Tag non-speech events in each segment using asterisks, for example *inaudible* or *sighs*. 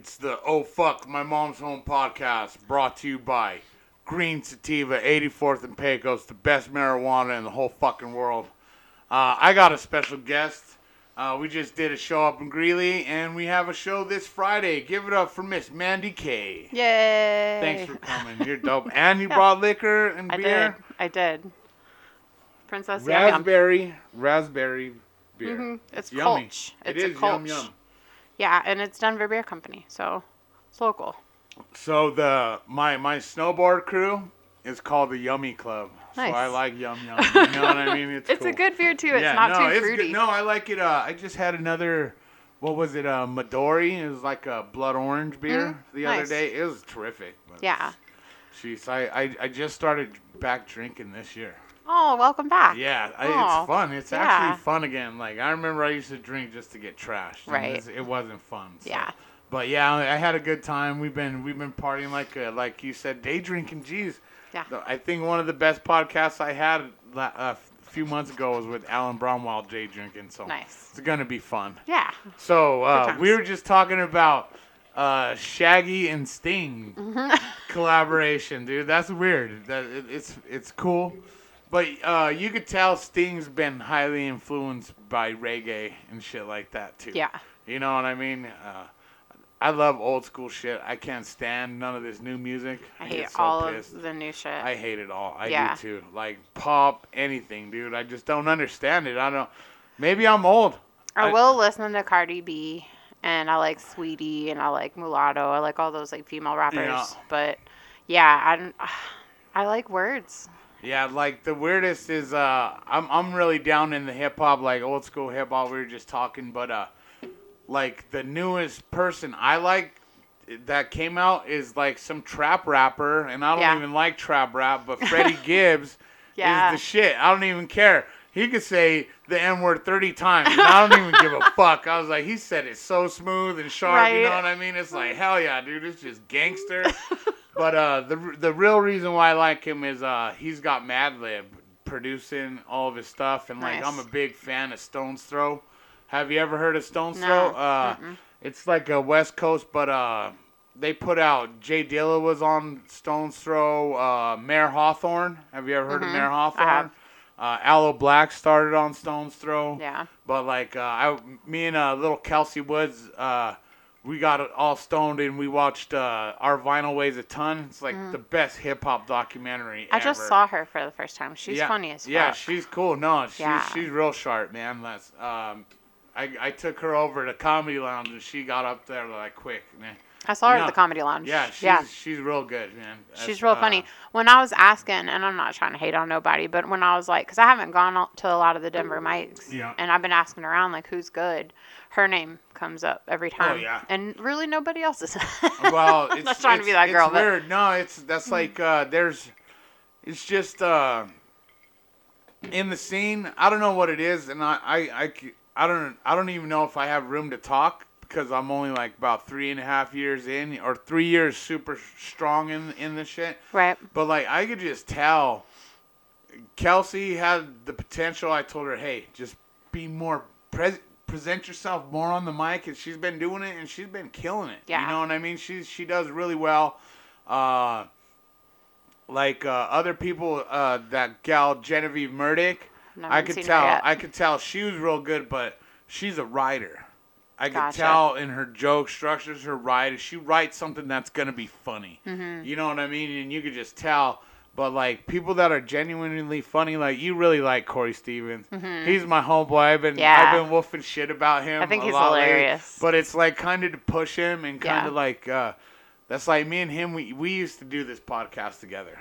It's the Oh Fuck My Mom's Home podcast brought to you by Green Sativa, 84th and Pecos, the best marijuana in the whole fucking world. Uh, I got a special guest. Uh, we just did a show up in Greeley, and we have a show this Friday. Give it up for Miss Mandy K. Yay! Thanks for coming. You're dope. And you brought liquor and I beer. did. I did. Princess Yum Yum. Raspberry, raspberry beer. Mhm. It's yummy. Kolsch. It It's a is yum yum. Yeah, and it's Denver Beer Company, so it's local. So the my my snowboard crew is called the Yummy Club. Nice. So I like yum yum. You know what I mean? *laughs* It's It's a good beer too. It's yeah, not no, too it's fruity. Good. No, I like it. Uh, I just had another. What was it? Uh, Midori. It was like a blood orange beer Mm, the other day. It was terrific. Yeah. Jeez, I, I I just started back drinking this year. Oh, welcome back. Yeah, I, it's fun. It's yeah. actually fun again. Like I remember I used to drink just to get trashed. and Right. it's- It wasn't fun. so- Yeah. But yeah, I had a good time. We've been we've been partying like uh, like you said, day drinking. Jeez. Yeah. The- I think one of the best podcasts I had la- a few months ago was with Alan Bromwell, day drinking. So Nice. it's gonna be fun. Yeah. So uh, times. we were just talking about uh, Shaggy and Sting Mm-hmm. *laughs* collaboration, dude. That's weird. That it, it's it's cool, but uh, you could tell Sting's been highly influenced by reggae and shit like that too. Yeah. You know what I mean? Uh, I love old school shit. I can't stand none of this new music. I get hate so all pissed. of the new shit. I hate it all. I Yeah. do too. Like pop, anything, dude. I just don't understand it. I don't. Maybe I'm old. I, I- will listen to Cardi B, and I like Saweetie, and I like Mulatto. I like all those like female rappers. Yeah. But yeah, I don't. *sighs* I like words. Yeah, like the weirdest is uh I'm I'm really down in the hip hop, like old school hip hop we were just talking, but uh like the newest person I like that came out is like some trap rapper and I don't Yeah. even like trap rap, but *laughs* Freddie Gibbs Yeah. is the shit. I don't even care. He could say the N word 30 times and I don't even give a *laughs* fuck. I was like, he said it so smooth and sharp, you know what I mean? It's like, hell yeah, dude, it's just gangster. *laughs* But uh, the the real reason why I like him is uh, he's got Madlib producing all of his stuff, and like Nice. I'm a big fan of Stone's Throw. Have you ever heard of Stone's No, Throw? Uh, it's like a West Coast, but uh, they put out J Dilla was on Stone's Throw. Uh, Mayer Hawthorne. Have you ever heard of Mhm, Mayer Hawthorne? Uh, Aloe Blacc started on Stone's Throw. Yeah. But like uh, I, me and uh, little Kelsey Woods, uh, we got all stoned and we watched uh, Our Vinyl Weighs a Ton. It's like the best hip hop documentary Mm. I just saw her for the first time. She's yeah, funny as fuck. Yeah, she's cool. No, she's Yeah. she's real sharp, man. That's um, I I took her over to Comedy Lounge and she got up there like quick. Man. I saw her Yeah. at the Comedy Lounge. Yeah, she's yeah. she's real good, man. She's real uh, funny. When I was asking, and I'm not trying to hate on nobody, but when I was like, because I haven't gone to a lot of the Denver mics, Yeah. and I've been asking around like who's good, her name comes up every time. Oh, yeah. And really nobody else is. *laughs* well, I'm it's not trying to be it's- that girl, It's but weird. No, it's that's like uh, there's, it's just uh, in the scene. I don't know what it is, and I I I don't, I don't even know if I have room to talk because I'm only like about three and a half years in, or three years super strong in in this shit. right. But like I could just tell Kelsey had the potential. I told her, hey, just be more pres present yourself more on the mic, and she's been doing it, and she's been killing it. Yeah. You know what I mean? She's she does really well. Uh, like uh, other people, uh, that gal Genevieve Never I could tell. I could tell she was real good, but she's a writer. I could Gotcha. tell in her joke structures, her writing. She writes something that's gonna be funny. Mm-hmm. You know what I mean? And you could just tell. But like people that are genuinely funny, like you really like Corey Stevens. He's my homeboy. I've been Mm-hmm. Yeah. I've been woofing shit about him. I think a he's hilarious. But it's like kind of to push him and kind Yeah. of like uh, that's like me and him. We we used to do this podcast together.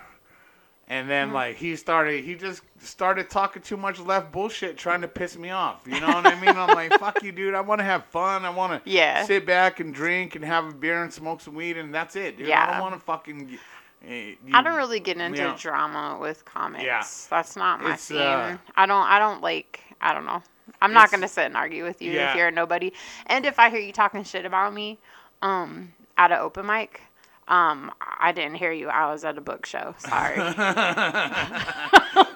And Mm-hmm. then like he started, he just started talking too much left bullshit, trying to piss me off. You know what I mean? I'm like, fuck you, dude. I want to have fun. I want to Yeah. sit back and drink and have a beer and smoke some weed, and that's it, dude. I don't want to fucking. Uh, I don't really get into Yeah. drama with comics. Yeah. That's not my It's, scene. uh, I don't. I don't like. I don't know. I'm not gonna sit and argue with you Yeah. if you're a nobody. And if I hear you talking shit about me, um, at an open mic, um, I didn't hear you. I was at a book show. Sorry. *laughs*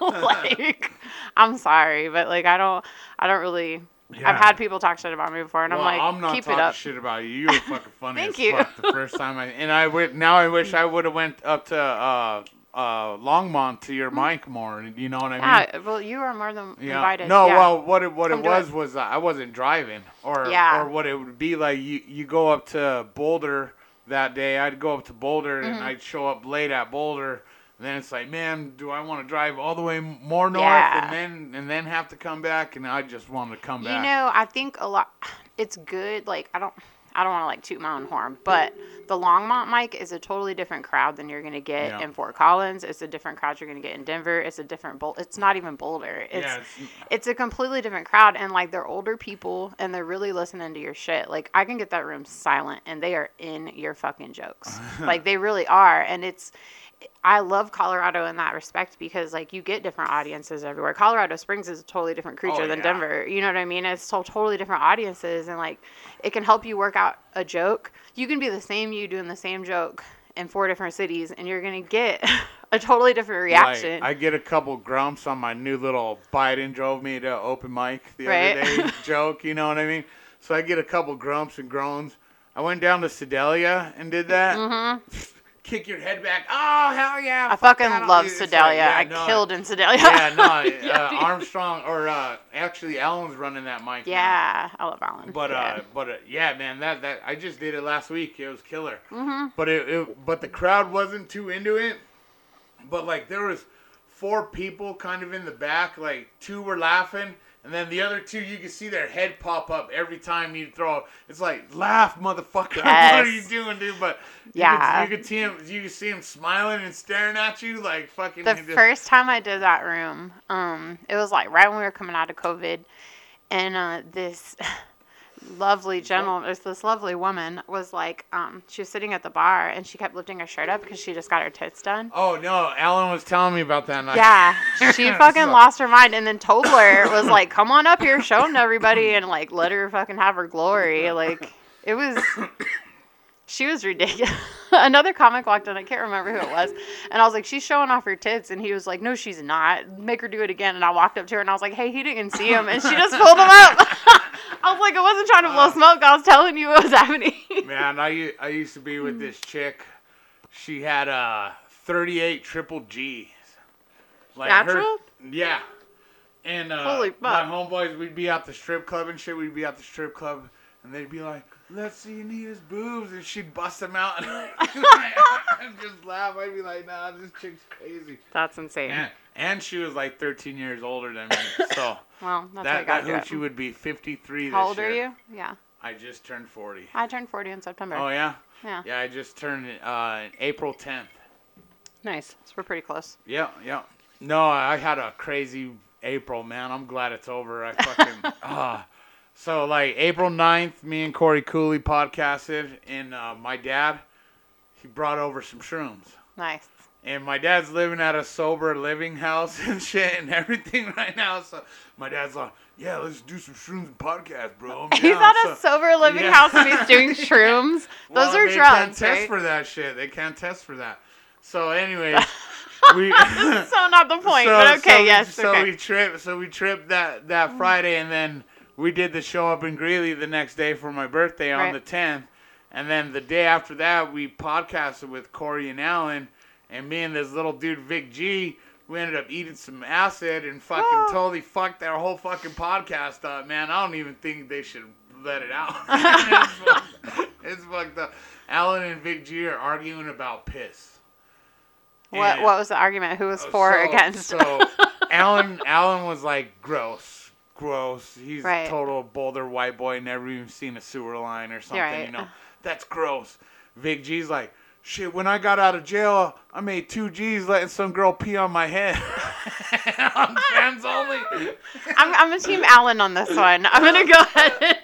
*laughs* like, I'm sorry, but like, I don't. I don't really. Yeah. I've had people talk shit about me before, and Well, I'm like, I'm not keep it talking up. shit about you. You were *laughs* fucking funny Thank as you. fuck the first time I and I would now I wish I would have went up to uh uh Longmont to your mic more. You know what I mean? Yeah, well, you are more than Yeah. invited. No, yeah. well, what it what Come it was it. was uh, I wasn't driving, or Yeah. or what it would be like. You you go up to Boulder that day. I'd go up to Boulder and Mm-hmm. I'd show up late at Boulder. And then it's like, man, do I want to drive all the way more north Yeah. and then and then have to come back? And I just wanted to come You back. You know, I think a lot. *sighs* It's good. Like I don't, I don't want to like toot my own horn, but the Longmont mic is a totally different crowd than you're gonna get Yeah. in Fort Collins. It's a different crowd you're gonna get in Denver. It's a different Bol. It's not even Boulder. It's yeah, it's, it's a completely different crowd, and like they're older people, and they're really listening to your shit. Like I can get that room silent, and they are in your fucking jokes. *laughs* like they really are, and it's. I love Colorado in that respect because like you get different audiences everywhere. Colorado Springs is a totally different creature Oh, than yeah. Denver. You know what I mean? It's so totally different audiences and like it can help you work out a joke. You can be the same you doing the same joke in four different cities and you're going to get *laughs* a totally different reaction. Like, I get a couple grumps on my new little Biden drove me to open mic the Right. other day *laughs* joke. You know what I mean? So I get a couple grumps and groans. I went down to Sedalia and did that. Mm-hmm. Kick your head back. Oh hell yeah! I fuck fucking that. love It's like, Sedalia. yeah, I no, killed in Sedalia. Yeah, no. *laughs* Yeah, uh, dude. Armstrong or uh, actually Alan's running that mic. now. Yeah, I love Alan. But yeah. uh, but uh, yeah, man, that that I just did it last week. It was killer. Mm-hmm. But it, it but the crowd wasn't too into it. But like there was four people kind of in the back. Like two were laughing, and then the other two you can see their head pop up every time you throw. It's like laugh, motherfucker. *laughs* what are you doing, dude? But you Yeah. could, you could see him. You could see him smiling and staring at you like fucking. the just- first time I did that room, um, it was like right when we were coming out of COVID, and uh, this *laughs* lovely gentleman, this this lovely woman was like, um, she was sitting at the bar and she kept lifting her shirt up because she just got her tits done. Oh no, Alan was telling me about that. And I- Yeah, *laughs* she fucking So- lost her mind, and then Tobler was like, "Come on up here, show them to everybody, and like let her fucking have her glory." Like it was, *coughs* she was ridiculous. *laughs* Another comic walked in, I can't remember who it was, and I was like, "She's showing off her tits," and he was like, "No, she's not. Make her do it again." And I walked up to her and I was like, "Hey, he didn't see him," and she just pulled him up. *laughs* I was like, "I wasn't trying to blow Uh. smoke. I was telling you what was happening." *laughs* Man, I I used to be with this chick. She had a 38 triple G's. Like her- Natural? yeah. And uh, my homeboys, we'd be at the strip club and shit. We'd be at the strip club, and they'd be like, "Let's see Anita's boobs," and she'd bust them out, *laughs* and I'd *laughs* just laugh. I'd be like, "Nah, this chick's crazy." That's insane. And, and she was like 13 years older than me, *laughs* so Well, that's that that it. would be 53 How this old are you? Yeah, I just turned 40. I turned forty in September. Oh yeah. Yeah. Yeah, I just turned uh, April 10th. Nice. So we're pretty close. Yeah, yeah. No, I had a crazy April, man. I'm glad it's over. I fucking ah. So like April 9th, me and Corey Cooley podcasted, and uh, my dad, he brought over some shrooms. Nice. And my dad's living at a sober living house *laughs* and shit and everything right now. So my dad's like, "Yeah, let's do some shrooms and podcast, bro." *laughs* He's Yeah, at a so- sober *laughs* living Yeah. house and he's doing shrooms. Those Well, are they drugs, can't test for that shit. They can't test for that. So anyways, we so not the point, so, but okay, so yes, So okay. we tripped. So we tripped that that Friday, and then we did the show up in Greeley the next day for my birthday on Right. the tenth, and then the day after that we podcasted with Corey and Alan, and me and this little dude Vic G. We ended up eating some acid and fucking Oh. totally fucked our whole fucking podcast up, man. I don't even think they should let it out. *laughs* *laughs* it's, fucked, it's fucked up. Alan and Vic G are arguing about piss. what And- what was the argument? Who was oh, for or against? So Alan Alan was like gross, gross. He's Right. total Boulder white boy, never even seen a sewer line or something. right. You know, that's gross. Vic G's like, shit. When I got out of jail, I made two G's letting some girl pee on my head. *laughs* on fans only. I'm I'm a team Alan on this one. I'm gonna go ahead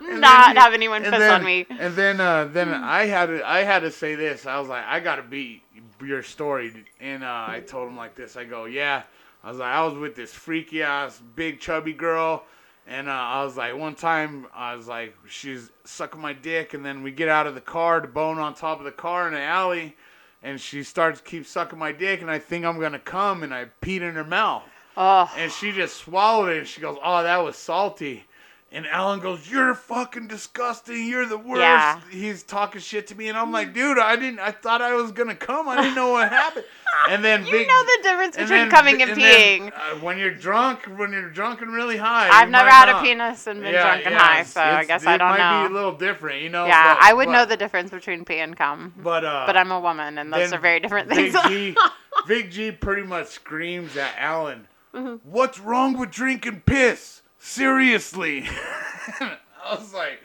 and *laughs* not have anyone piss then- on me. And then uh, then I had to I had to say this. I was like, I gotta beat your story. And uh, I told him like this. I go, yeah. I was like, I was with this freaky ass big chubby girl. And uh, I was like, one time, I was like, she's sucking my dick, and then we get out of the car to bone on top of the car in the alley, and she starts keep sucking my dick, and I think I'm gonna come, and I peed in her mouth. Oh, And she just swallowed it and she goes, Oh, that was salty. And Alan goes, "You're fucking disgusting. You're the worst." Yeah. He's talking shit to me, and I'm like, "Dude, I didn't. I thought I was gonna come. I didn't know what *laughs* happened." And then You know the difference between then- coming and, and then, peeing. uh, when you're drunk, when you're drunk and really high. I've never had not. a penis and been Yeah, drunk and yeah, high, so I guess I don't know. It might be a little different, you know. yeah, but- I would but- know the difference between pee and cum, But uh, but I'm a woman, and those then are very different things. Vic G, *laughs* Vic G pretty much screams at Alan, Mm-hmm. "What's wrong with drinking piss? Seriously!" *laughs* I was like,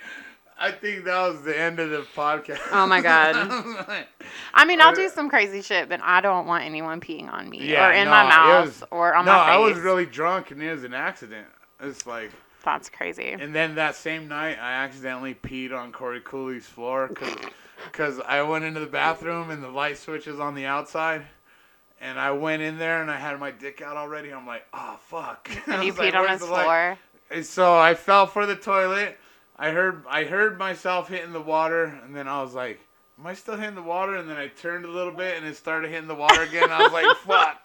I think that was the end of the podcast. Oh my God. *laughs* I mean, I'll do some crazy shit, but I don't want anyone peeing on me Yeah, or in no, my it mouth was- or on no, my face. I was really drunk and it was an accident. It's like, That's crazy. and then that same night, I accidentally peed on Corey Cooley's floor because I went into the bathroom and the light switch is on the outside. And I went in there and I had my dick out already. I'm like, oh fuck! *laughs* And you was like, peed on his the light?" floor. And so I fell for the toilet. I heard I heard myself hitting the water, and then I was like, "Am I still hitting the water?" And then I turned a little bit, and it started hitting the water again. I was like, *laughs* "Fuck!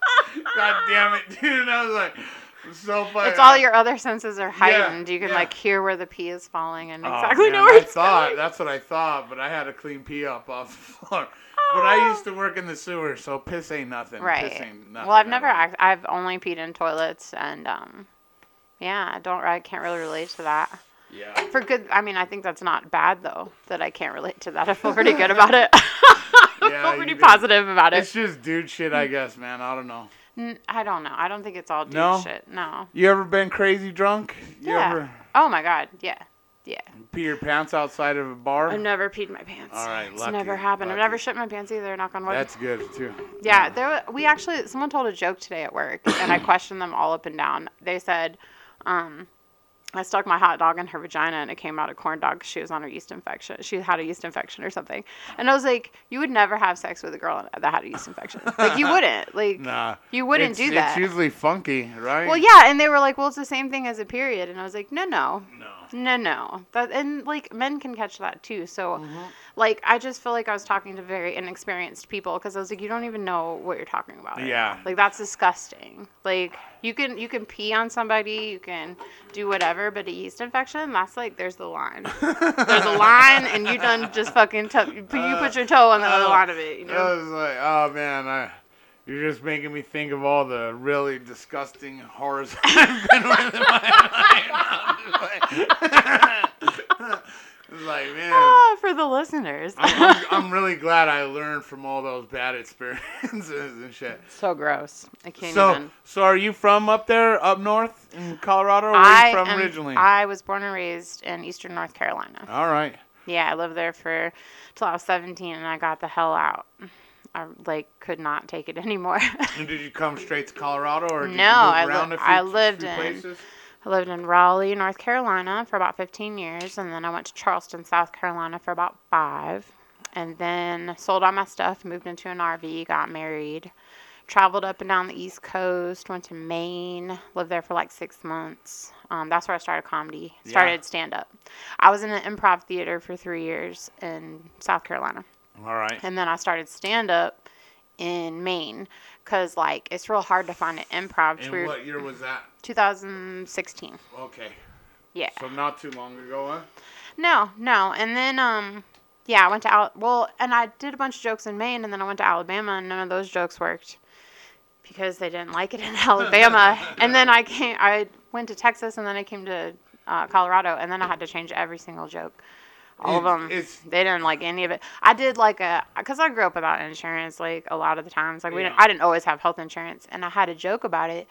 God damn it, dude!" And I was like, "It's so funny." It's all your other senses are heightened. you can yeah. like hear where the pee is falling and Oh, exactly man, know where I it's thought going. that's what I thought, but I had to clean pee up off the *laughs* floor. But I used to work in the sewer, so piss ain't nothing. Right. Piss ain't nothing Well, I've never. Act- I've only peed in toilets, and um, yeah, I don't. I can't really relate to that. Yeah. For good. I mean, I think that's not bad though. That I can't relate to that. I feel pretty good *laughs* about it. I *laughs* Yeah, feel pretty positive about it. It's just dude shit, I guess, man. I don't know. N- I don't know. I don't think it's all dude No? shit. No. You ever been crazy drunk? You Yeah. ever Oh my god. Yeah. Yeah. pee your pants outside of a bar? I've never peed my pants. All right, It's never happened. I've never shit my pants either. Knock on wood. That's good too. Yeah, there. wa- We actually someone told a joke today at work, and I *coughs* questioned them all up and down. They said, um, I stuck my hot dog in her vagina, and it came out a corn dog. 'cause She was on a yeast infection. She had a yeast infection or something. And I was like, you would never have sex with a girl that had a yeast infection. Like you wouldn't. *laughs* Like Nah. you wouldn't do that. It's usually funky, right? well, yeah, and they were like, well, it's the same thing as a period, and I was like, no, no, No. No, no. That and like men can catch that too. So, Mm-hmm. like, I just feel like I was talking to very inexperienced people because I was like, you don't even know what you're talking about. Yeah. Like that's disgusting. Like you can you can pee on somebody, you can do whatever, but a yeast infection, that's like there's the line. there's a line, and you done just fucking t- you put your toe on the other uh, line of it. You know. I was like, oh man, I, you're just making me think of all the really disgusting horrors *laughs* I've been with in my *laughs* life. *laughs* like, man. Ah, for the listeners. I'm, I'm, I'm really glad I learned from all those bad experiences and shit. so gross. I can't So, even. so are you from up there, up north in Colorado, or where I you from am- originally? I was born and raised in Eastern North Carolina. All right. Yeah, I lived there for till I was 17, and I got the hell out. I like could not take it *laughs* anymore. And did you come straight to Colorado, or did No, you move I li- a few, I lived few in- places? I lived in Raleigh, North Carolina for about 15 years, and then I went to Charleston, South Carolina for about five. And then sold all my stuff, moved into an RV, got married, traveled up and down the East Coast, went to Maine, lived there for like six months. Um, that's where I started comedy, Yeah. started stand up. I was in an improv theater for three years in South Carolina. All right. And then I started stand up in Maine because, like, it's real hard to find an improv. And what year was that? 2016. Okay. Yeah. So not too long ago, huh? No, no. And then, um, yeah, I went to Al. Well, and I did a bunch of jokes in Maine, and then I went to Alabama, and none of those jokes worked because they didn't like it in *laughs* Alabama. and then I came. I went to Texas, and then I came to uh, Colorado, and then I had to change every single joke. All of them, it's- they didn't like any of it. I did like a, cause I grew up without insurance, like a lot of the times. Like we, didn't, I didn't always have health insurance, and I had a joke about it.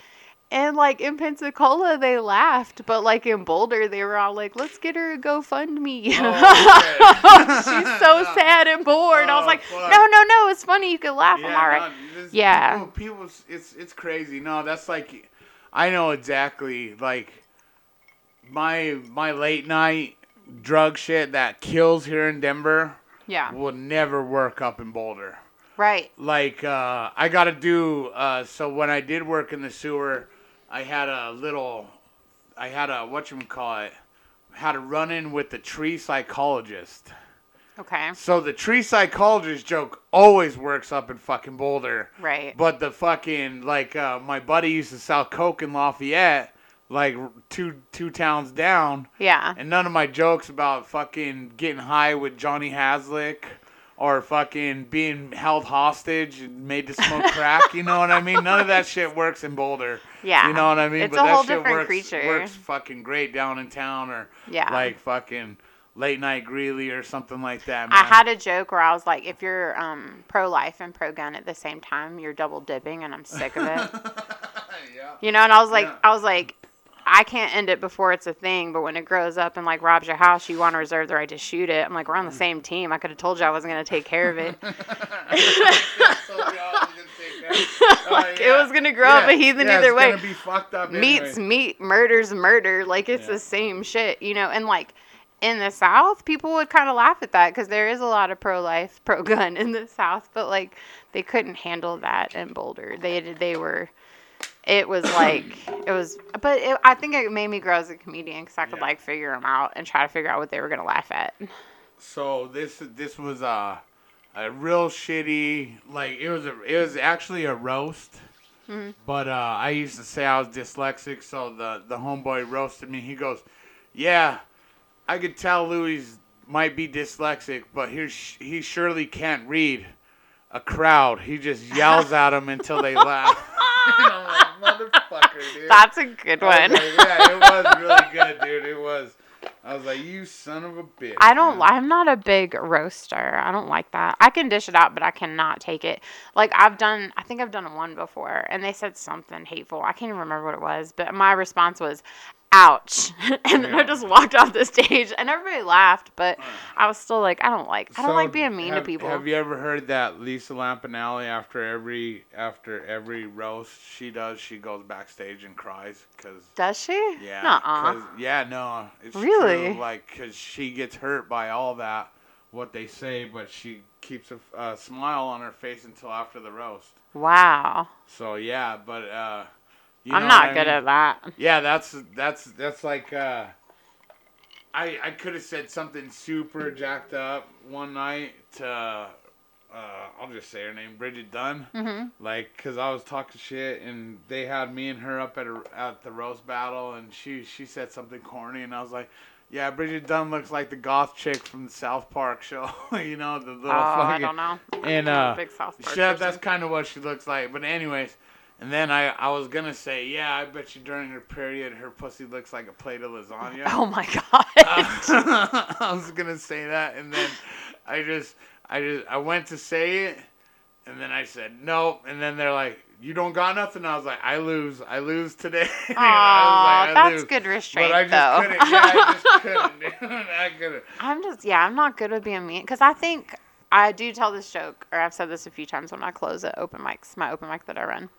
And like in Pensacola, they laughed, but like in Boulder, they were all like, "Let's get her a GoFundMe." Oh. *laughs* She's so sad and bored. I was Oh, like, fuck. "No, no, no, it's funny. You can laugh. I'm all right." no, this- Yeah. People, people, it's it's crazy. No, that's like, I know exactly. Like, my my late night drug shit that kills here in Denver Yeah, will never work up in Boulder. right. like uh, I got to do. Uh, so when I did work in the sewer, I had a little. I had a what you call it. Had a run in with the tree psychologist. Okay, So the tree psychologist joke always works up in fucking Boulder. right. But the fucking like uh, my buddy used to sell coke in Lafayette. Like two two towns down, Yeah. and none of my jokes about fucking getting high with Johnny Haslick or fucking being held hostage and made to smoke *laughs* crack. You know what I mean? None of that shit works in Boulder. Yeah. You know what I mean? It's but a that whole shit different works, creature. works fucking great down in town or Yeah. like fucking late night Greeley or something like that. I had a joke where I was like, if you're um, pro life and pro gun at the same time, you're double dipping, and I'm sick of it. *laughs* yeah. You know, and I was like, Yeah. I was like, I can't end it before it's a thing, but when it grows up and like robs your house, you want to reserve the right to shoot it. I'm like, we're on the mm. same team. I could have told you I wasn't gonna take care of it. *laughs* *laughs* like it was gonna grow up a heathen yeah, either it's way. Gonna be fucked up Meat's anyway. meat, murder's murder. Like it's Yeah. the same shit, you know. And like in the South, people would kind of laugh at that because there is a lot of pro life, pro gun *laughs* in the South, but like they couldn't handle that in Boulder. They they were. It was like it was, but it, I think it made me grow as a comedian because I could Yeah. like figure them out and try to figure out what they were gonna laugh at. So this this was uh, a real shitty like it was a it was actually a roast. Mm-hmm. But uh, I used to say I was dyslexic, so the the homeboy roasted me. He goes, "Yeah, I could tell Louis might be dyslexic, but he he surely can't read a crowd. He just yells at them until they laugh." *laughs* And I'm like, motherfucker, dude. That's a good one. like, yeah, it was really good, dude. It was. I was like, you son of a bitch. I don't. man." I'm not a big roaster. I don't like that. I can dish it out, but I cannot take it. Like I've done. I think I've done one before, and they said something hateful. I can't even remember what it was, but my response was, "Ouch!" *laughs* and then I just walked off the stage, and everybody laughed, but I was still like, I don't like. I don't So, like being mean have, to people. Have you ever heard that Lisa Lampanelli after every after every roast she does, she goes backstage and cries because Does she? yeah. 'cause- yeah, no, it's Really? true, like because she gets hurt by all that what they say, but she keeps a, a smile on her face until after the roast. Wow. So yeah, but uh, you I'm not good mean? at that. Yeah, that's that's that's like uh I I could have said something super jacked up one night to uh I'll just say her name Bridget Dunn hmm like cuz I was talking shit and they had me and her up at a, at the roast battle and she she said something corny and I was like yeah, Bridget Dunn looks like the goth chick from the South Park show. *laughs* you know, the little Oh, I don't know. and I'm not a uh, big South Park that's kind of what she looks like. But anyways, and then I, I was gonna say, yeah, I bet you during her period, her pussy looks like a plate of lasagna. Oh my *laughs* god. Uh, *laughs* I was gonna say that, and then I just, I just, I went to say it, and then I said no, and then they're like, you don't got nothing. I was like, I lose, I lose today. *laughs* I was like, I that's lose. good restraint But I just though. couldn't. Yeah, I just couldn't. dude. I couldn't. I'm just yeah, I'm not good with being mean because I think I do tell this joke, or I've said this a few times when I close at open mics, my open mic that I run,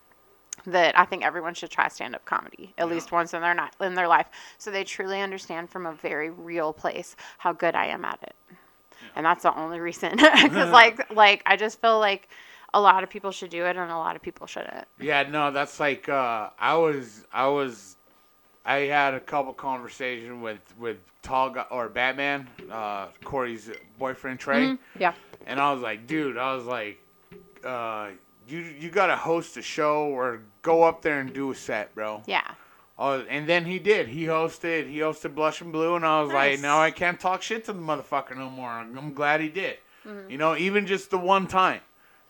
that I think everyone should try stand up comedy at Yeah. least once in their night in their life, so they truly understand from a very real place how good I am at it, and that's the only reason. *laughs* *laughs* Because like like I just feel like a lot of people should do it and a lot of people shouldn't. Yeah, no, that's like uh, I was, I was, I had a couple conversation with with tall guy or Batman, uh, Corey's boyfriend Trey, Mhm. Yeah. and I was like, dude, I was like, uh, you you gotta host a show or go up there and do a set, bro. Yeah. Oh, and then he did. He hosted. He hosted Blush and Blu, and I was like, Nice. now I can't talk shit to the motherfucker no more. I'm glad he did. Mm-hmm. You know, even just the one time,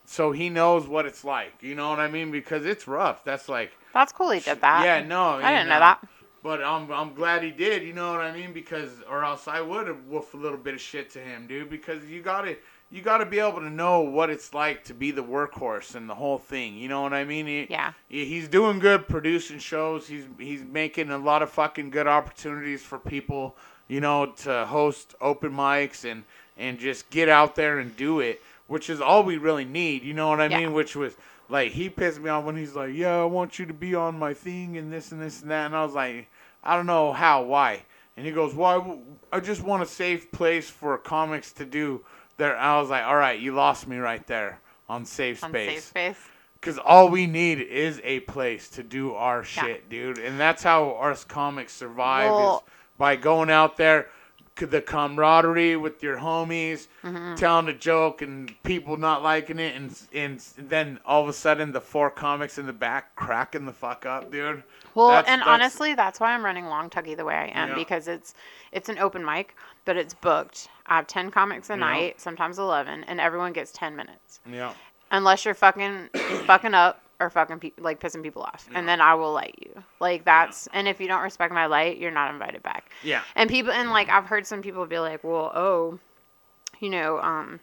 so he knows what it's like. You know what I mean? Because it's rough. That's like, That's cool he did that. yeah, no, I didn't you know that. But I'm I'm glad he did. You know what I mean? Because or else I would have woofed a little bit of shit to him, dude. Because you gotta you gotta be able to know what it's like to be the workhorse and the whole thing. You know what I mean? He- Yeah. he's doing good producing shows. He's he's making a lot of fucking good opportunities for people, you know, to host open mics and and just get out there and do it, which is all we really need. You know what I Yeah. mean? Which was like he pissed me off when he's like, "Yeah, I want you to be on my thing and this and this and that," and I was like, "I don't know how, why." And he goes, "Why? Well, I just want a safe place for comics to do." There, I was like, "All right, you lost me right there on safe space. On safe space." Because all we need is a place to do our shit, dude. And that's how us comics survive Well- is by going out there. the camaraderie with your homies, Mm-hmm. telling a joke and people not liking it, and and then all of a sudden the four comics in the back cracking the fuck up, dude. Well, That's- and that's- honestly, that's why I'm running Long Tuggy the way I am Yeah. because it's it's an open mic, but it's booked. I have ten comics a Yeah. night, sometimes eleven, and everyone gets ten minutes, yeah, unless you're fucking *coughs* fucking up or fucking pe- like pissing people off, and then I will light you. Like that's and if you don't respect my light, you're not invited back. yeah, And people and like I've heard some people be like, well, oh, you know, um,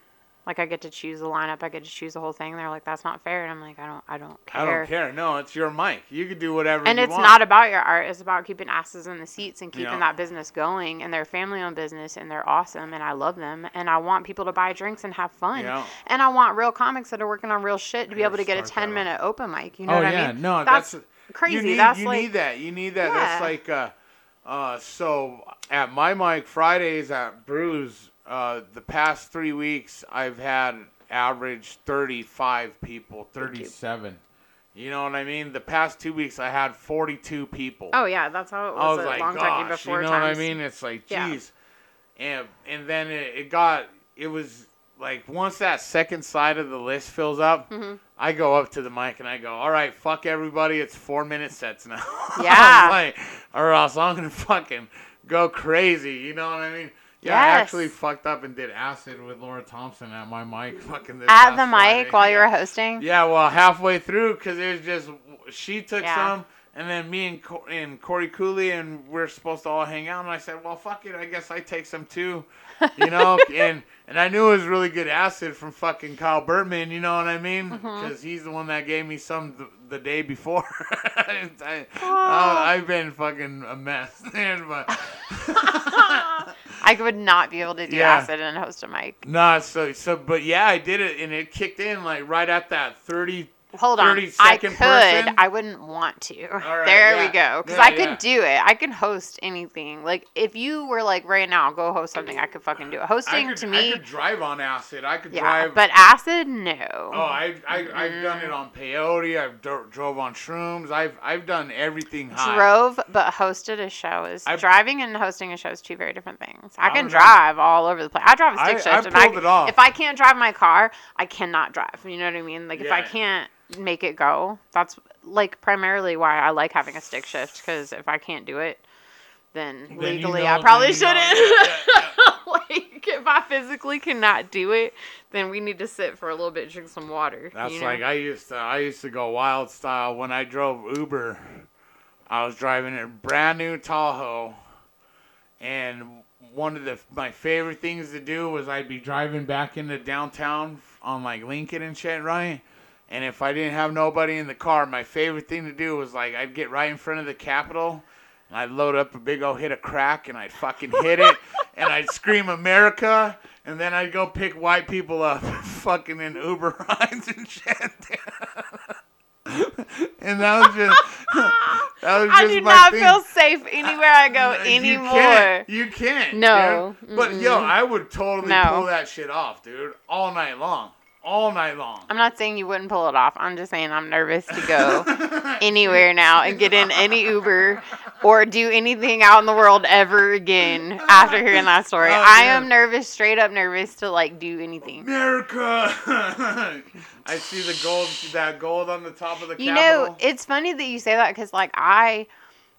like I get to choose the lineup, I get to choose the whole thing. They're like, that's not fair, and I'm like, I don't, I don't care. I don't care. No, it's your mic. You can do whatever. And it's want. not about your art. It's about keeping asses in the seats and keeping Yeah. that business going. And they're family owned business and they're awesome. And I love them. And I want people to buy drinks and have fun. Yeah. And I want real comics that are working on real shit to be able to get a 10 minute open mic. You know oh what yeah, I mean? no, that's, that's, crazy. You need, that's you like, need that. You need that. That's like uh, uh. So at my mic Fridays at Brews, uh, the past three weeks I've had average thirty five people, thirty seven. You know what I mean? The past two weeks I had forty two people. oh, yeah. That's how it was, I was at like, Long gosh, before you know times. what I mean? It's like, Yeah. geez. And and then it, it got, it was like once that second side of the list fills up, Mm-hmm. I go up to the mic and I go, all right, fuck everybody, it's four minute sets now. *laughs* Yeah. like, or else I'm gonna fucking go crazy. You know what I mean? Yeah, I actually fucked up and did acid with Laura Thompson at my mic. *laughs* Fucking this At the mic Friday. while you were hosting? Yeah, well, halfway through, because it was just she took Yeah. some, and then me and and Corey Cooley, and we're supposed to all hang out. And I said, well, fuck it, I guess I take some too, you know. *laughs* and and I knew it was really good acid from fucking Kyle Bertman, you know what I mean? Mm-hmm. Because he's the one that gave me some th- the day before. *laughs* I, have been fucking a mess, *laughs* man. But I would not be able to do Yeah. acid and host a mic. nah, so so, but yeah, I did it, and it kicked in like right at that thirty. Hold on. 30 I could. person? I wouldn't want to. right, *laughs* there yeah. we go. Because Yeah, I could yeah. do it. I can host anything. Like if you were like right now, go host something. I could fucking do it. Hosting could, to me. I could drive on acid. I could yeah. drive. But acid, no. Oh, I, I, I've done it on peyote. I've dro- drove on shrooms. I've, I've done everything high. Drove but hosted a show is I- driving and hosting a show is two very different things. I I can don't know. drive all over the place. I drive a stick I- shift, I and I, pulled it off. if I can't drive my car, I cannot drive. You know what I mean? Like if I can't make it go, that's like primarily why I like having a stick shift. Because if I can't do it, then, Then you legally know- I probably you shouldn't. yeah, yeah, *laughs* like if I physically cannot do it, then we need to sit for a little bit, drink some water. That's you know? like I used to. I used to go wild style when I drove Uber. I was driving a brand new Tahoe, and one of the my favorite things to do was I'd be driving back into downtown on like Lincoln and shit, right? And if I didn't have nobody in the car, my favorite thing to do was like I'd get right in front of the Capitol. And I'd load up a big old hit of crack and I'd fucking hit it *laughs* and I'd scream America and then I'd go pick white people up *laughs* fucking in Uber *laughs* rides and shit. and that was just that was just I do my not thing. feel safe anywhere I go uh, You anymore. can't. You can't. No. dude. But yo. I would totally No. pull that shit off, dude. All night long. All night long. I'm not saying you wouldn't pull it off. I'm just saying I'm nervous to go *laughs* anywhere now and get in any Uber or do anything out in the world ever again after hearing that story. Oh, I am nervous, straight up nervous to like do anything. America. *laughs* I see the gold, that gold on the top of the You Capitol. know, it's funny that you say that because like I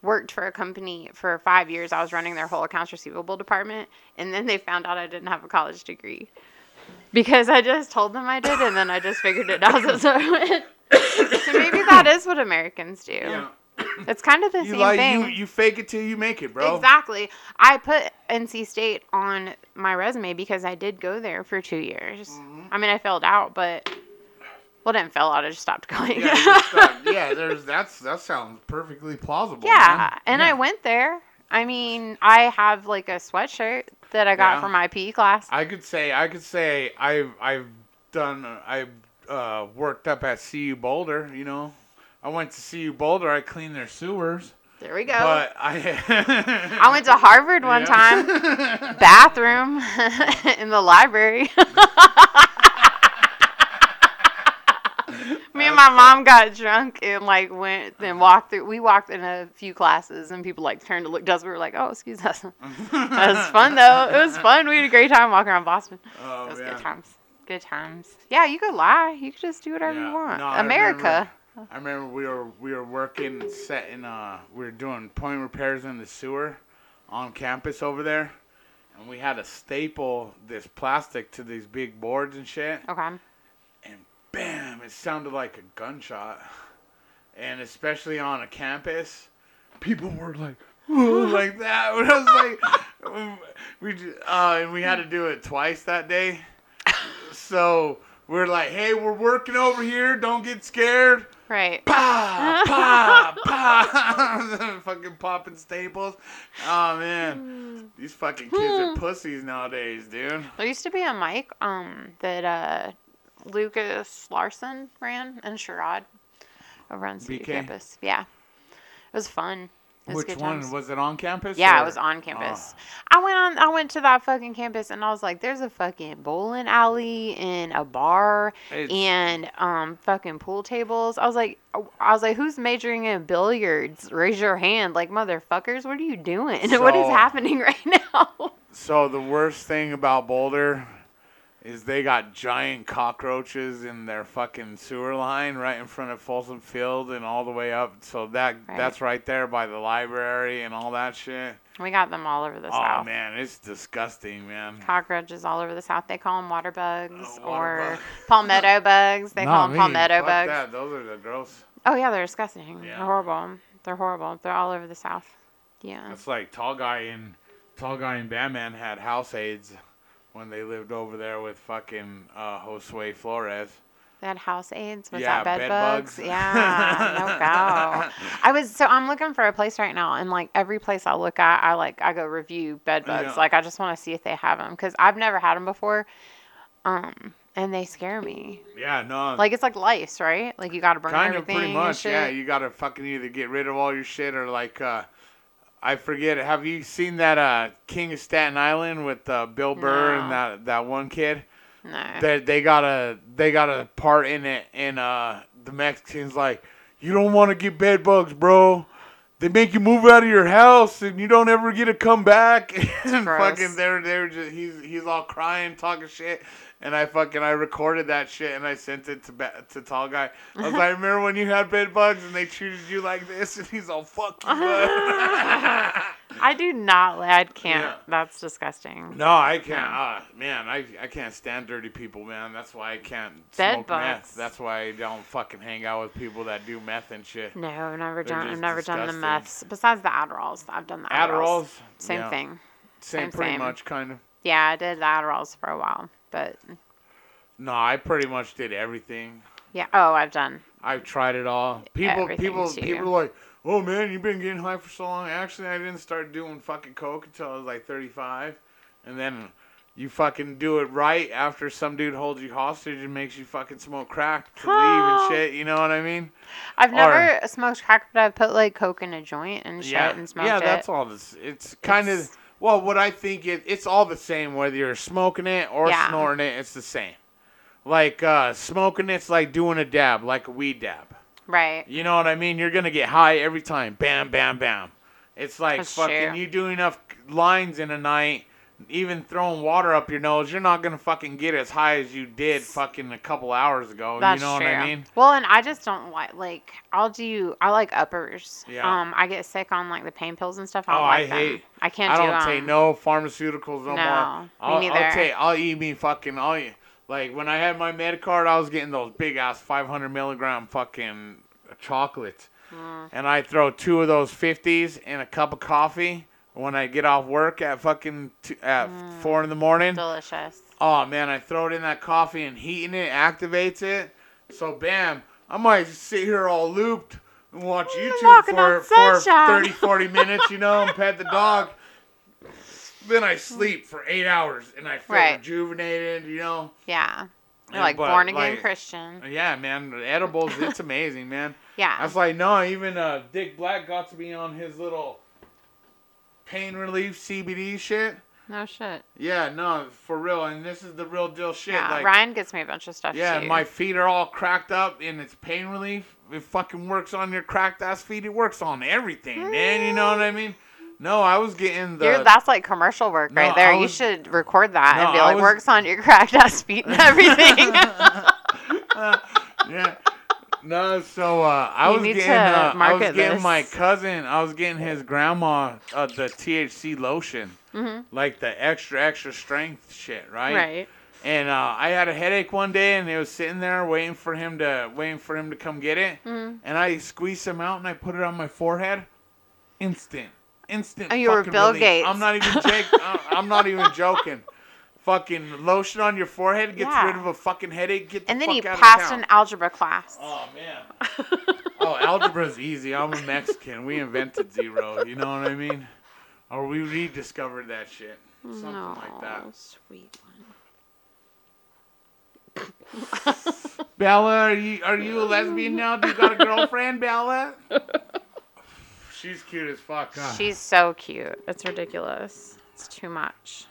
worked for a company for five years. I was running their whole accounts receivable department, and then they found out I didn't have a college degree because I just told them I did, and then I just figured it out as I went. so maybe that is what Americans do. yeah. It's kind of the You same like thing. you, you fake it till you make it, bro. Exactly. I put NC State on my resume because I did go there for two years. Mm-hmm. I mean, I failed out, but well, I didn't fail out. I just stopped going. Yeah, *laughs* yeah, there's that's that sounds perfectly plausible. Yeah, man. and Yeah. I went there. I mean, I have like a sweatshirt that I got Yeah. from my PE class. I could say I could say I've I've done I've uh, worked up at CU Boulder. You know, I went to CU Boulder. I cleaned their sewers, There we go. but I *laughs* I went to Harvard one time, *laughs* bathroom *laughs* in the library. Me and my mom got drunk and like went and walked through. We walked in a few classes and people like turned to look us. We were like, "Oh, excuse us." *laughs* That was fun though. It was fun. We had a great time walking around Boston. Oh, It was yeah. good times. Good times. Yeah, you could lie. You could just do whatever Yeah. you want. No, I America. I remember we were we were working setting uh we were doing point repairs in the sewer on campus over there, and we had to staple this plastic to these big boards and shit, Okay. Bam, it sounded like a gunshot, and especially on a campus, people were like. "Ooh," *laughs* like that. *laughs* When I was like, we uh, and we had to do it twice that day. So we're like, hey, we're working over here. Don't get scared. Right. Pa, pa, *laughs* pa. fucking popping staples. Oh man, these fucking kids are pussies nowadays, dude. There used to be a mic um that uh Lucas Larson ran and Sherrod over on City BK? campus. Yeah. It was fun. It was Which one times. was it on campus? Yeah, or- it was on campus. Oh. I went on. I went to that fucking campus, and I was like, "There's a fucking bowling alley and a bar It's- and um fucking pool tables." I was like, I was like, "Who's majoring in billiards? Raise your hand, like motherfuckers! What are you doing? *laughs* what is happening *laughs* right now?" So the worst thing about Boulder is they got giant cockroaches in their fucking sewer line right in front of Folsom Field and all the way up. So that Right. that's right there by the library and all that shit. we got them all over the Oh south. Oh man, it's disgusting, man. Cockroaches all over the south. They call them water bugs Oh, water or bug. *laughs* palmetto bugs. They call them me. palmetto Fuck bugs. that. Those are the gross. Oh yeah, they're disgusting. Yeah. They're horrible. They're horrible. They're all over the south. Yeah. It's like tall guy in tall guy in Batman had house aids when they lived over there with fucking uh, Josue Flores. They had house aids. Was Yeah, that bed, bed bugs? bugs. Yeah, no *laughs* go. I was so I'm looking for a place right now, and like every place I look at, I like I go review bed bugs. Yeah. Like I just want to see if they have them because I've never had them before, um, and they scare me. Yeah, no. Like it's like lice, right? Like you got to burn kind of everything. pretty much. Yeah, you gotta fucking either get rid of all your shit or like uh, I forget. Have you seen that uh, King of Staten Island with uh, Bill Burr and that that one kid? no. They they got a they got a part in it, and uh, the Mexicans like, you don't want to get bed bugs, bro. They make you move out of your house, and you don't ever get to come back. *laughs* and Gross. fucking, they're they're just he's he's all crying, talking shit. And I fucking I recorded that shit and I sent it to ba- to tall guy. I was like, remember when you had bed bugs and they treated you like this? *laughs* And he's all fuck you. *laughs* I do not. I can't. Yeah. That's disgusting. No, I can't. Uh, man, I, I can't stand dirty people, man. That's why I can't Bed smoke bugs. meth. That's why I don't fucking hang out with people that do meth and shit. No, I've never They're done. I've just never done the meths. Besides the Adderalls, I've done the Adderalls. Adderalls, Same yeah, thing. Same, same, pretty same. much, kind of. Yeah, I did the Adderalls for a while, but No, I pretty much did everything. yeah. Oh, I've done. I've tried it all. People, Everything people, too. people are like, "Oh man, you've been getting high for so long." Actually, I didn't start doing fucking coke until I was like 35, and then you fucking do it right after some dude holds you hostage and makes you fucking smoke crack to leave and shit. You know what I mean? I've Or- never smoked crack, but I've put like coke in a joint and shit yeah, and smoked it. yeah, it. that's all. This, it's kind of It's- well, what I think it, it's all the same whether you're smoking it or Yeah. snorting it. It's the same. Like uh, smoking it's like doing a dab, like a weed dab. right. You know what I mean? You're gonna get high every time. Bam, bam, bam. It's like That's fucking. true. You do enough lines in a night, even throwing water up your nose, you're not gonna fucking get as high as you did fucking a couple hours ago. That's you know true. what I mean? Well, and I just don't like like I'll do I like uppers. Yeah. Um, I get sick on like the pain pills and stuff. I Oh, like I them. hate- I can't I do don't um, take no pharmaceuticals no, No, more. me I'll, neither. I'll take. I'll eat me fucking. I'll eat. Like when I had my med card, I was getting those big ass 500 milligram fucking chocolates, Mm. and I throw two of those 50s in a cup of coffee when I get off work at fucking t- at Mm. four in the morning. delicious. Oh man, I throw it in that coffee and heating it activates it. So bam, I might sit here all looped and watch YouTube for, for sunshine. 30, 40 *laughs* minutes, you know, and pet the dog. Then I sleep for eight hours and I feel Right. rejuvenated, you know. Yeah. Like born again like- Christian. Yeah, man, edibles, it's *laughs* amazing, man. Yeah. That's like no, even uh, Dick Black got to be on his little pain relief CBD shit. No shit. Yeah, no, for real. And this is the real deal shit. Yeah, like, Ryan gets me a bunch of stuff yeah, too. my feet are all cracked up and it's pain relief. It fucking works on your cracked ass feet. It works on everything, man. You know what I mean? No, I was getting the. You're, that's like commercial work No, right there. I you should record that No, and be like, was- works on your cracked ass feet and everything. *laughs* yeah. No, so uh, I was getting, uh, I was getting my cousin, I was getting his grandma uh, the THC lotion, Mhm. like the extra extra strength shit, right? right. And uh, I had a headache one day, and it was sitting there waiting for him to waiting for him to come get it. Mhm. And I squeezed some out, and I put it on my forehead. Instant, instant. Oh, you were Bill relief. Gates. *laughs* I'm not even joking. I'm not even joking. Fucking lotion on your forehead gets Yeah. rid of a fucking headache. Get the And then fuck he out of passed town. an algebra class. Oh man. *laughs* oh, algebra's easy. I'm a Mexican. We invented zero. You know what I mean? Or we rediscovered that shit. Something no, like that. sweet one. *laughs* Bella, are you are you a lesbian now? Do you got a girlfriend, Bella? *laughs* She's cute as fuck. Huh? She's so cute. It's ridiculous. It's too much.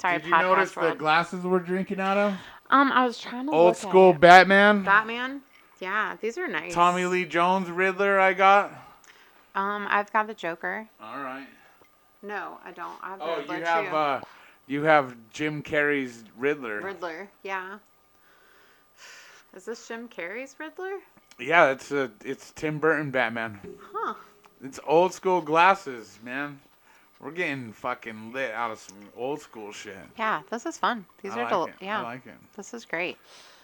Sorry, Did you podcast notice the glasses we're drinking out of? um, I was trying to Old look school it. Batman. Batman. Yeah, these are nice. Tommy Lee Jones Riddler. I got. Um, I've got the Joker. All right. No, I don't. I have the Oh, Riddler you have too. uh, you have Jim Carrey's Riddler. Riddler. Yeah. Is this Jim Carrey's Riddler? Yeah, it's a it's Tim Burton Batman. Huh. It's old school glasses, man. We're getting fucking lit out of some old school shit. Yeah, this is fun. These I are like del- yeah. I like it. this is great.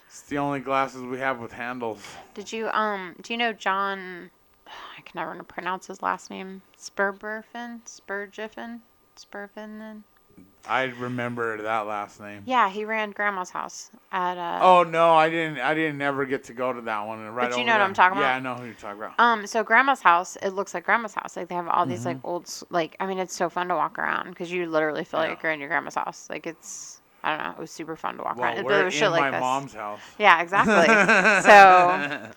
It's the only glasses we have with handles. Did you um do you know John I can never pronounce his last name. Spurberfin? Spurgiffen? Spurfin? I remember that last name. Yeah, he ran grandma's house at uh Oh no, I didn't. I didn't ever get to go to that one. Right But you know what there. I'm talking about. Yeah. I know who you're talking about. Um, so grandma's house, it looks like grandma's house. Like they have all these Mm-hmm. like old, like I mean, it's so fun to walk around because you literally feel Yeah. like you're in your grandma's house. Like it's, I don't know, it was super fun to walk well, around. We're it was in shit like my this. mom's house. Yeah, exactly. *laughs* so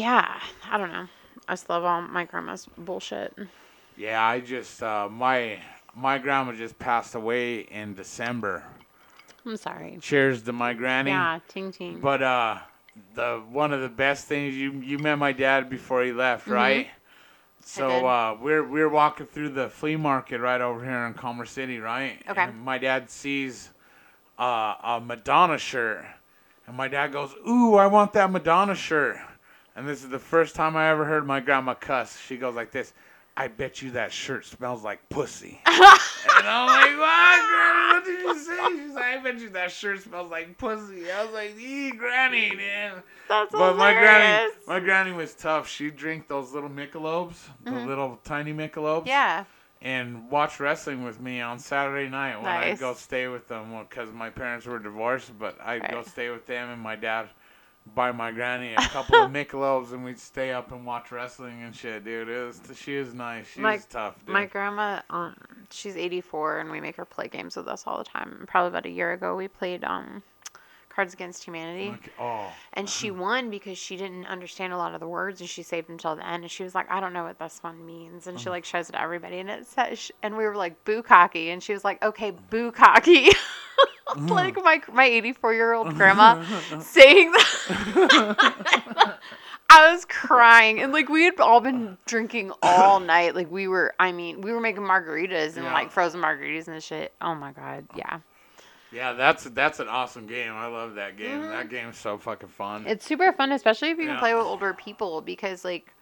yeah, I don't know. I just love all my grandma's bullshit. Yeah, I just uh, my my grandma just passed away in December. I'm sorry. Cheers to my granny. Yeah, ting ting. But uh, the one of the best things you you met my dad before he left, right? did. So uh, we're we're walking through the flea market right over here in Commerce City, right? Okay. And my dad sees uh, a Madonna shirt, and my dad goes, "Ooh, I want that Madonna shirt." And this is the first time I ever heard my grandma cuss. She goes like this. I bet you that shirt smells like pussy. *laughs* and I'm like, what, Granny? What did you say? She's like, I bet you that shirt smells like pussy. I was like, ee, Granny, man. That's But my granny, my granny was tough. She'd drink those little Michelobs, the little tiny Michelobs, Mm-hmm. yeah. and watch wrestling with me on Saturday night when I'd go stay with them because my parents were divorced. But I'd go stay with them, and my dad buy my granny a couple of *laughs* Michelobs, and we'd stay up and watch wrestling and shit, dude. It was she was nice. She My- tough, dude. My grandma, um, she's 84, and we make her play games with us all the time. Probably about a year ago, we played um, Cards Against Humanity. Okay. Oh, And she won because she didn't understand a lot of the words, and she saved until the end. And she was like, "I don't know what this one means," and she like shows it to everybody, and it says, and we were like, "Boo cocky," and she was like, "Okay, boo *laughs* *laughs* cocky." like my my 84 year old *laughs* grandma saying that. *laughs* I was crying, and like we had all been drinking all *coughs* night. Like we were, I mean, we were making margaritas and Yeah. like frozen margaritas and shit. Oh my god, yeah. yeah, that's that's an awesome game. I love that game. Mm-hmm. That game's so fucking fun. It's super fun, especially if you can play with older people because like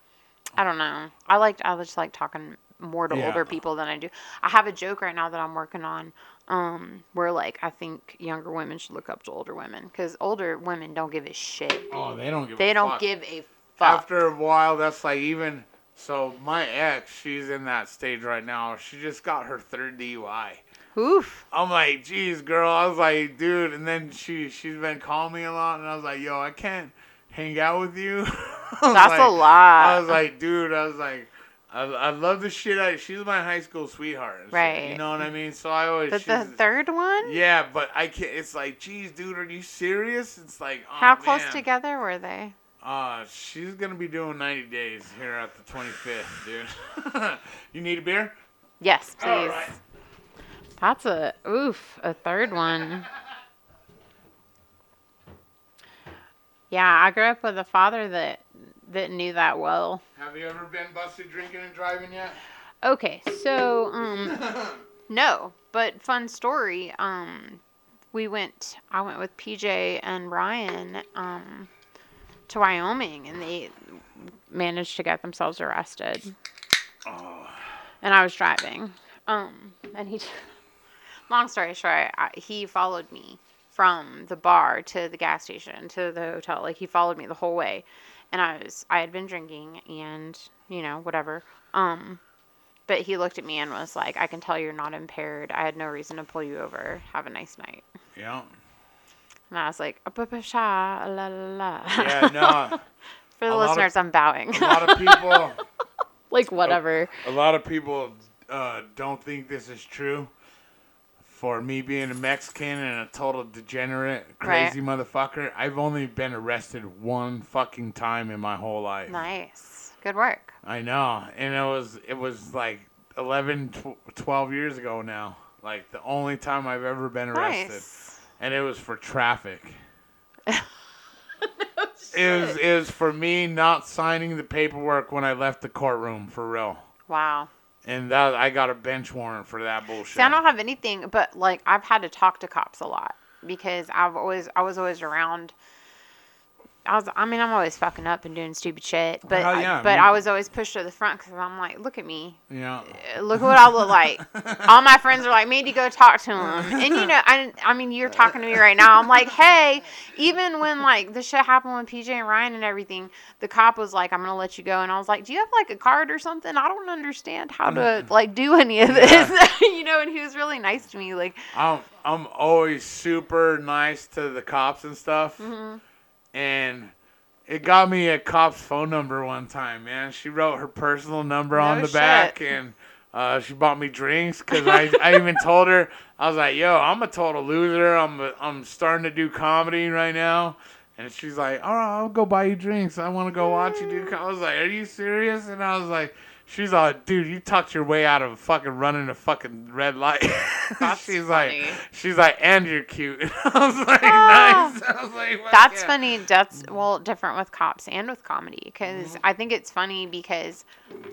I don't know. I liked I just like talking more to Yeah. older people than I do. I have a joke right now that I'm working on um where like I think younger women should look up to older women cuz older women don't give a shit. oh, they don't give. They a don't fuck. give a fuck. After a while, that's like even. So my ex, she's in that stage right now. She just got her third DUI. Oof. I'm like, geez, girl. I was like, dude. And then she she's been calling me a lot, and I was like, yo, I can't hang out with you. *laughs* That's like- a lot. I was like, dude. I was like. I, I love the shit out. She's my high school sweetheart. shit, Right. You know what I mean? So I always. But the third one? yeah, but I can't. It's like, geez, dude, are you serious? It's like, oh, How close man. together were they? Uh, she's gonna be doing 90 days here at the 25th, dude. *laughs* you need a beer? Yes, please. All right. That's a oof, a third one. *laughs* Yeah, I grew up with a father that that knew that well. Have you ever been busted drinking and driving yet? Okay, so *laughs* um no, but fun story. Um we went I went with PJ and Ryan um to Wyoming and they managed to get themselves arrested. Oh, And I was driving. Um and he *laughs* long story short, I, he followed me from the bar to the gas station to the hotel. Like he followed me the whole way. And I was I had been drinking and, you know, whatever. Um but he looked at me and was like, I can tell you're not impaired. I had no reason to pull you over. Have a nice night. yeah. And I was like, "Ah-ba-ba-sha, la la la. Yeah, no. *laughs* For the A lot of- listeners, I'm bowing. A lot of people, *laughs* like, whatever. a lot of people uh, don't think this is true. For me being a Mexican and a total degenerate, Right. crazy motherfucker, I've only been arrested one fucking time in my whole life. Nice. Good work. I know, and it was it was like 11, tw- 12 years ago now. Like the only time I've ever been arrested, Nice. and it was for traffic. *laughs* It was it was for me not signing the paperwork when I left the courtroom for real, Wow. And that I got a bench warrant for that bullshit. See, I don't have anything, but like I've had to talk to cops a lot because I've always I was always around. I was I mean I'm always fucking up and doing stupid shit, but Hell I- yeah, but me- I was always pushed to the front because I'm like, look at me, yeah, Uh, look what I look like. *laughs* All my friends are like, Mandy, go talk to him, and you know, I I mean you're talking to me right now. I'm like, hey, even when like the shit happened with PJ and Ryan and everything, the cop was like, I'm gonna let you go, and I was like, do you have like a card or something? I don't understand how to like do any of this, *laughs* you know. And he was really nice to me, like. I'm I'm always super nice to the cops and stuff, Mm-hmm. And it got me a cop's phone number one time. Man, she wrote her personal number on No the back, and uh, she bought me drinks because I I even *laughs* told her I was like, "Yo, I'm a total loser. I'm a, I'm starting to do comedy right now." And she's like, "All right, I'll go buy you drinks. I want to go watch you do." co-" I was like, "Are you serious?" And I was like, "She's like, dude, you talked your way out of fucking running a fucking red light." *laughs* She's funny. like, she's like, "And you're cute." *laughs* I was like, Ah. "Nice." *laughs* I was like, That's yeah." funny. That's well different with cops and with comedy because I think it's funny because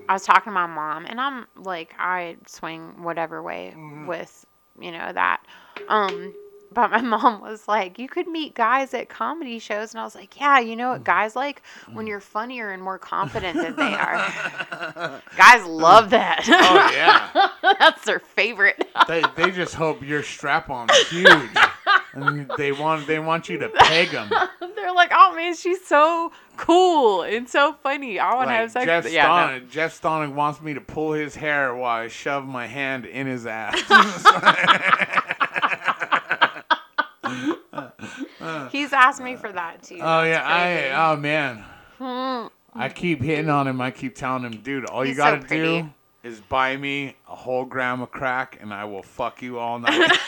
I was talking to my mom and I'm like I swing whatever way with you know that. Um, but my *laughs* mom was like, you could meet guys at comedy shows, and I was like, yeah, you know what mm. guys like when mm. you're funnier and more confident than they are. *laughs* guys love that. Oh yeah. *laughs* That's their favorite. they they just hope your strap on's huge, and they want they want you to peg them. They're like, oh man, she's so cool and so funny. I want to Like have sex. Jeff with yeah, no. Jeff Stonick wants me to pull his hair while I shove my hand in his ass. He's asked me for that too. oh yeah, crazy. I oh man, Hmm. I keep hitting on him. I keep telling him, dude, all you He's so gotta pretty. do is buy me a whole gram of crack, and I will fuck you all night. *laughs*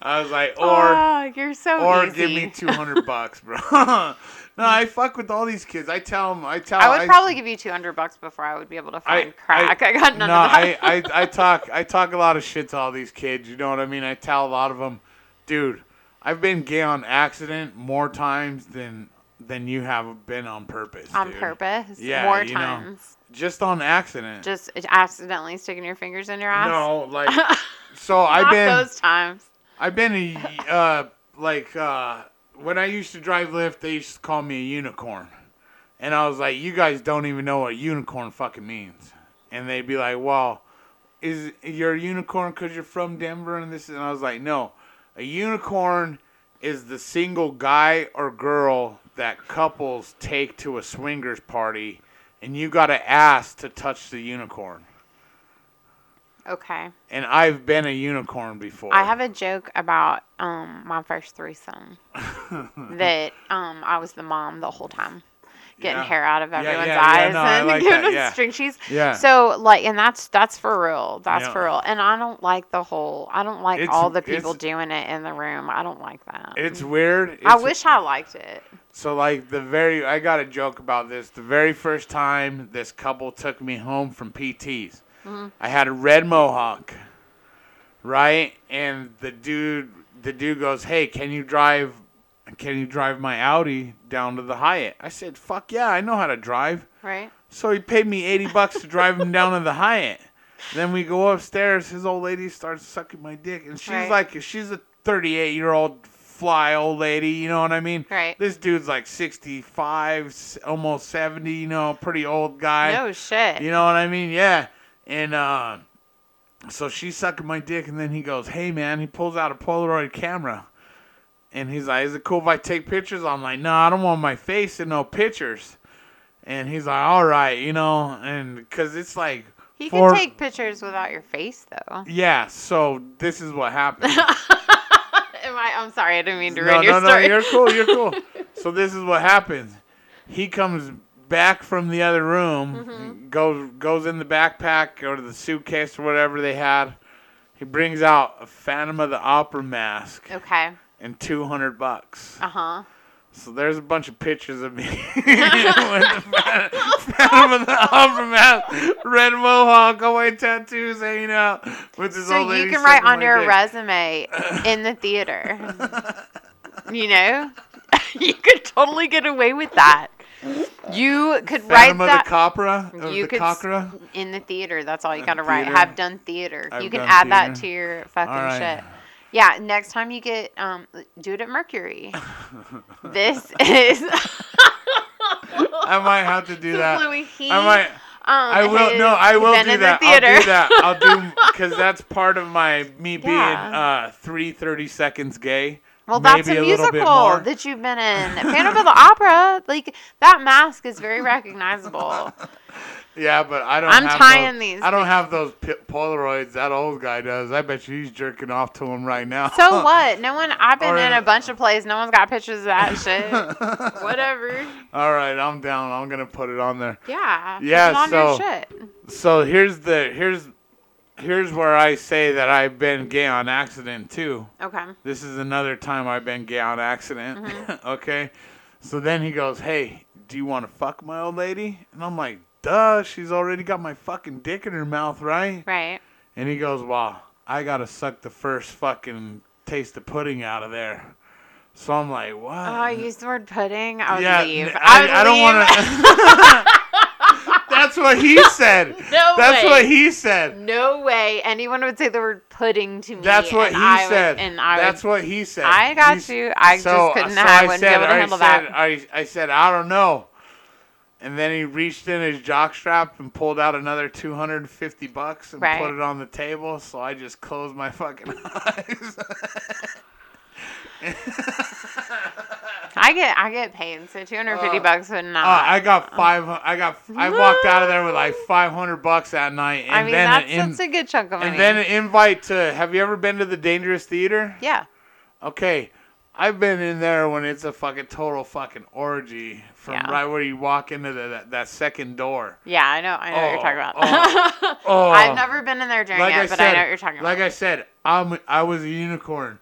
I was like, or. oh, you're so Or easy. give me two hundred bucks, bro. *laughs* no, I fuck with all these kids. I tell them. I tell. I would probably give you 200 bucks before I would be able to find crack. *laughs* I, got none no, of that. I, I, I talk. I talk a lot of shit to all these kids. You know what I mean? I tell a lot of them, dude. I've been gay on accident more times than than you have been on purpose. on dude. purpose. Yeah, More you know. times. Just on accident. Just accidentally sticking your fingers in your ass. no, like *laughs* so. I've been. those times. I've been a uh, like uh, when I used to drive Lyft, they used to call me a unicorn, and I was like, "You guys don't even know what unicorn fucking means," and they'd be like, "Well, is you're a unicorn because you're from Denver and this?" And I was like, "No, a unicorn is the single guy or girl that couples take to a swingers party, and you gotta ask to touch the unicorn." Okay. And I've been a unicorn before. I have a joke about um my first threesome *laughs* that um I was the mom the whole time. Getting Yeah. hair out of everyone's yeah, yeah, eyes no, and like *laughs* giving them yeah. string cheese. Yeah. So like and that's that's for real. That's for real. And I don't like the whole I don't like It's- all the people doing it in the room. I don't like that. It's weird. I wish I liked it. So like the very, I got a joke about this. The very first time this couple took me home from PTs, Uh-huh. I had a red mohawk, right? And the dude, the dude goes, "Hey, can you drive? Can you drive my Audi down to the Hyatt?" I said, "Fuck yeah, I know how to drive." Right. So he paid me eighty bucks to drive him down to the Hyatt. Then we go upstairs. His old lady starts sucking my dick, and she's Right. like, she's a thirty-eight year old fly old lady. You know what I mean? Right. This dude's like sixty-five, almost seventy. You know, pretty old guy. No shit. You know what I mean? Yeah. And uh, so she's sucking my dick, and then he goes, "Hey, man!" He pulls out a Polaroid camera, and he's like, "Is it cool if I take pictures?" I'm like, "No, I don't want my face in no pictures." And he's like, "All right, you know," and because it's like, he for- can take pictures without your face though. yeah. So this is what happened. *laughs* Am I? I'm sorry. I didn't mean to no, ruin your no, no, story. you're cool. You're cool. *laughs* so this is what happens. He comes back from the other room, Mm-hmm. goes goes in the backpack or the suitcase or whatever they had. He brings out a Phantom of the Opera mask okay. and two hundred bucks. Uh huh. So there's a bunch of pictures of me *laughs* with the Phantom, Phantom of the Opera mask, red mohawk, away tattoos hanging out with this So old lady you can write on your dick. resume in the theater. you know, *laughs* you could totally get away with that. You could write Phantom of that the Copra, You the could in the theater. That's all you got to write. theater. Have done theater. I've you can add that to your fucking right. shit. Yeah, next time you get um do it at Mercury. *laughs* this is I might have to do that. Louis. I might. Um, I will. No, I will do that. I'll do that. I'll do *laughs* because that's part of my me being Yeah. uh three thirty seconds gay. Well, that's a a musical that you've been in. *laughs* Phantom of the Opera, like that mask is very recognizable. *laughs* Yeah, but I don't. I'm have tying those, these I don't have those Polaroids. That old guy does. I bet you he's jerking off to him right now. So *laughs* what? No one. I've been Or- in a bunch of plays. No one's got pictures of that shit. Whatever. All right, I'm down. I'm gonna put it on there. Yeah. Yeah, Put it on your so-. So here's the here's here's where I say that I've been gay on accident too. Okay. This is another time I've been gay on accident. Mm-hmm. *laughs* okay. So then he goes, Hey, do you want to fuck my old lady? And I'm like, Duh, she's already got my fucking dick in her mouth, right? Right. And he goes, Well, I got to suck the first fucking taste of pudding out of there. So I'm like, What? Oh, I used the word pudding. I would yeah, leave. I, would I, don't want to. *laughs* *laughs* That's what he *laughs* said. No That's way. what he said. No way anyone would say the word pudding to me. That's what and he I would- said. and I That's would, what he said. I got He's- you. I just couldn't- I wouldn't be able to I handle said, that. I, I said, I don't know. And then he reached in his jockstrap and pulled out another 250 bucks and Right. put it on the table. So I just closed my fucking *laughs* eyes. *laughs* I get I get paid, so two hundred fifty Uh, bucks would not. Uh, I got five. I got. I walked out of there with like 500 bucks that night. And I mean, then that's, in- that's a good chunk of money. and then an invite to. Have you ever been to the Dangerous Theater? yeah. Okay, I've been in there when it's a fucking total fucking orgy from Yeah. right where you walk into the, that, that second door. Yeah, I know. I know what you're Oh, talking about. oh, *laughs* Oh, I've never been in there during like it, I but said, I know what you're talking about. like. I said, I'm I was a unicorn.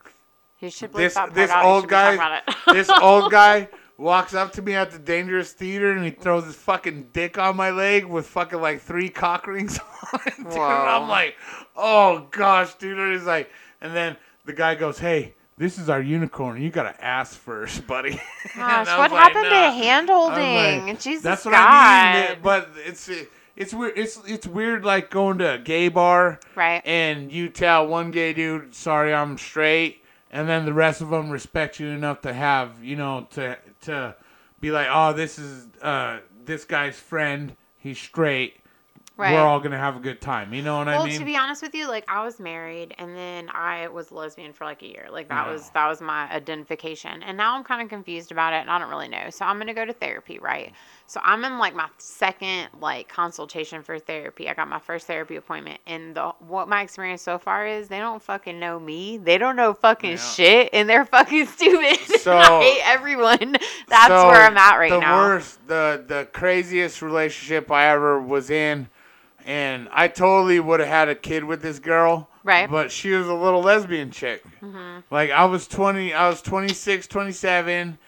You should bleep This that part this out. You old should be talking guy, about it. *laughs* this *laughs* old guy walks up to me at the Dangerous Theater and he throws his fucking dick on my leg with fucking like three cock rings *laughs* on it. Dude. Whoa. I'm like, oh gosh, dude. And he's like, and then the guy goes, hey. This is our unicorn. You gotta ask first, buddy. Gosh, what like, happened "Nah." to hand holding? Like, Jesus That's what God. I mean. But it's it's weird. It's it's weird like going to a gay bar right. and you tell one gay dude, "Sorry, I'm straight," and then the rest of them respect you enough to have you know to to be like, "Oh, this is uh this guy's friend. He's straight. Right. We're all gonna have a good time." You know what well, I mean? Well, to be honest with you, like I was married and then I was lesbian for like a year. Like that Yeah. was that was my identification. And now I'm kind of confused about it and I don't really know. So I'm going to go to therapy, right? So I'm in like my second like consultation for therapy. I got my first therapy appointment and the what my experience so far is they don't fucking know me. They don't know fucking Yeah. shit and they're *laughs* fucking stupid. *laughs* So- I hate everyone. *laughs* That's So, where I'm at right the now. worst, the the craziest relationship I ever was in, and I totally would have had a kid with this girl. Right. Mm-hmm. But she was a little lesbian chick. Like I was 20, I was 26, 27.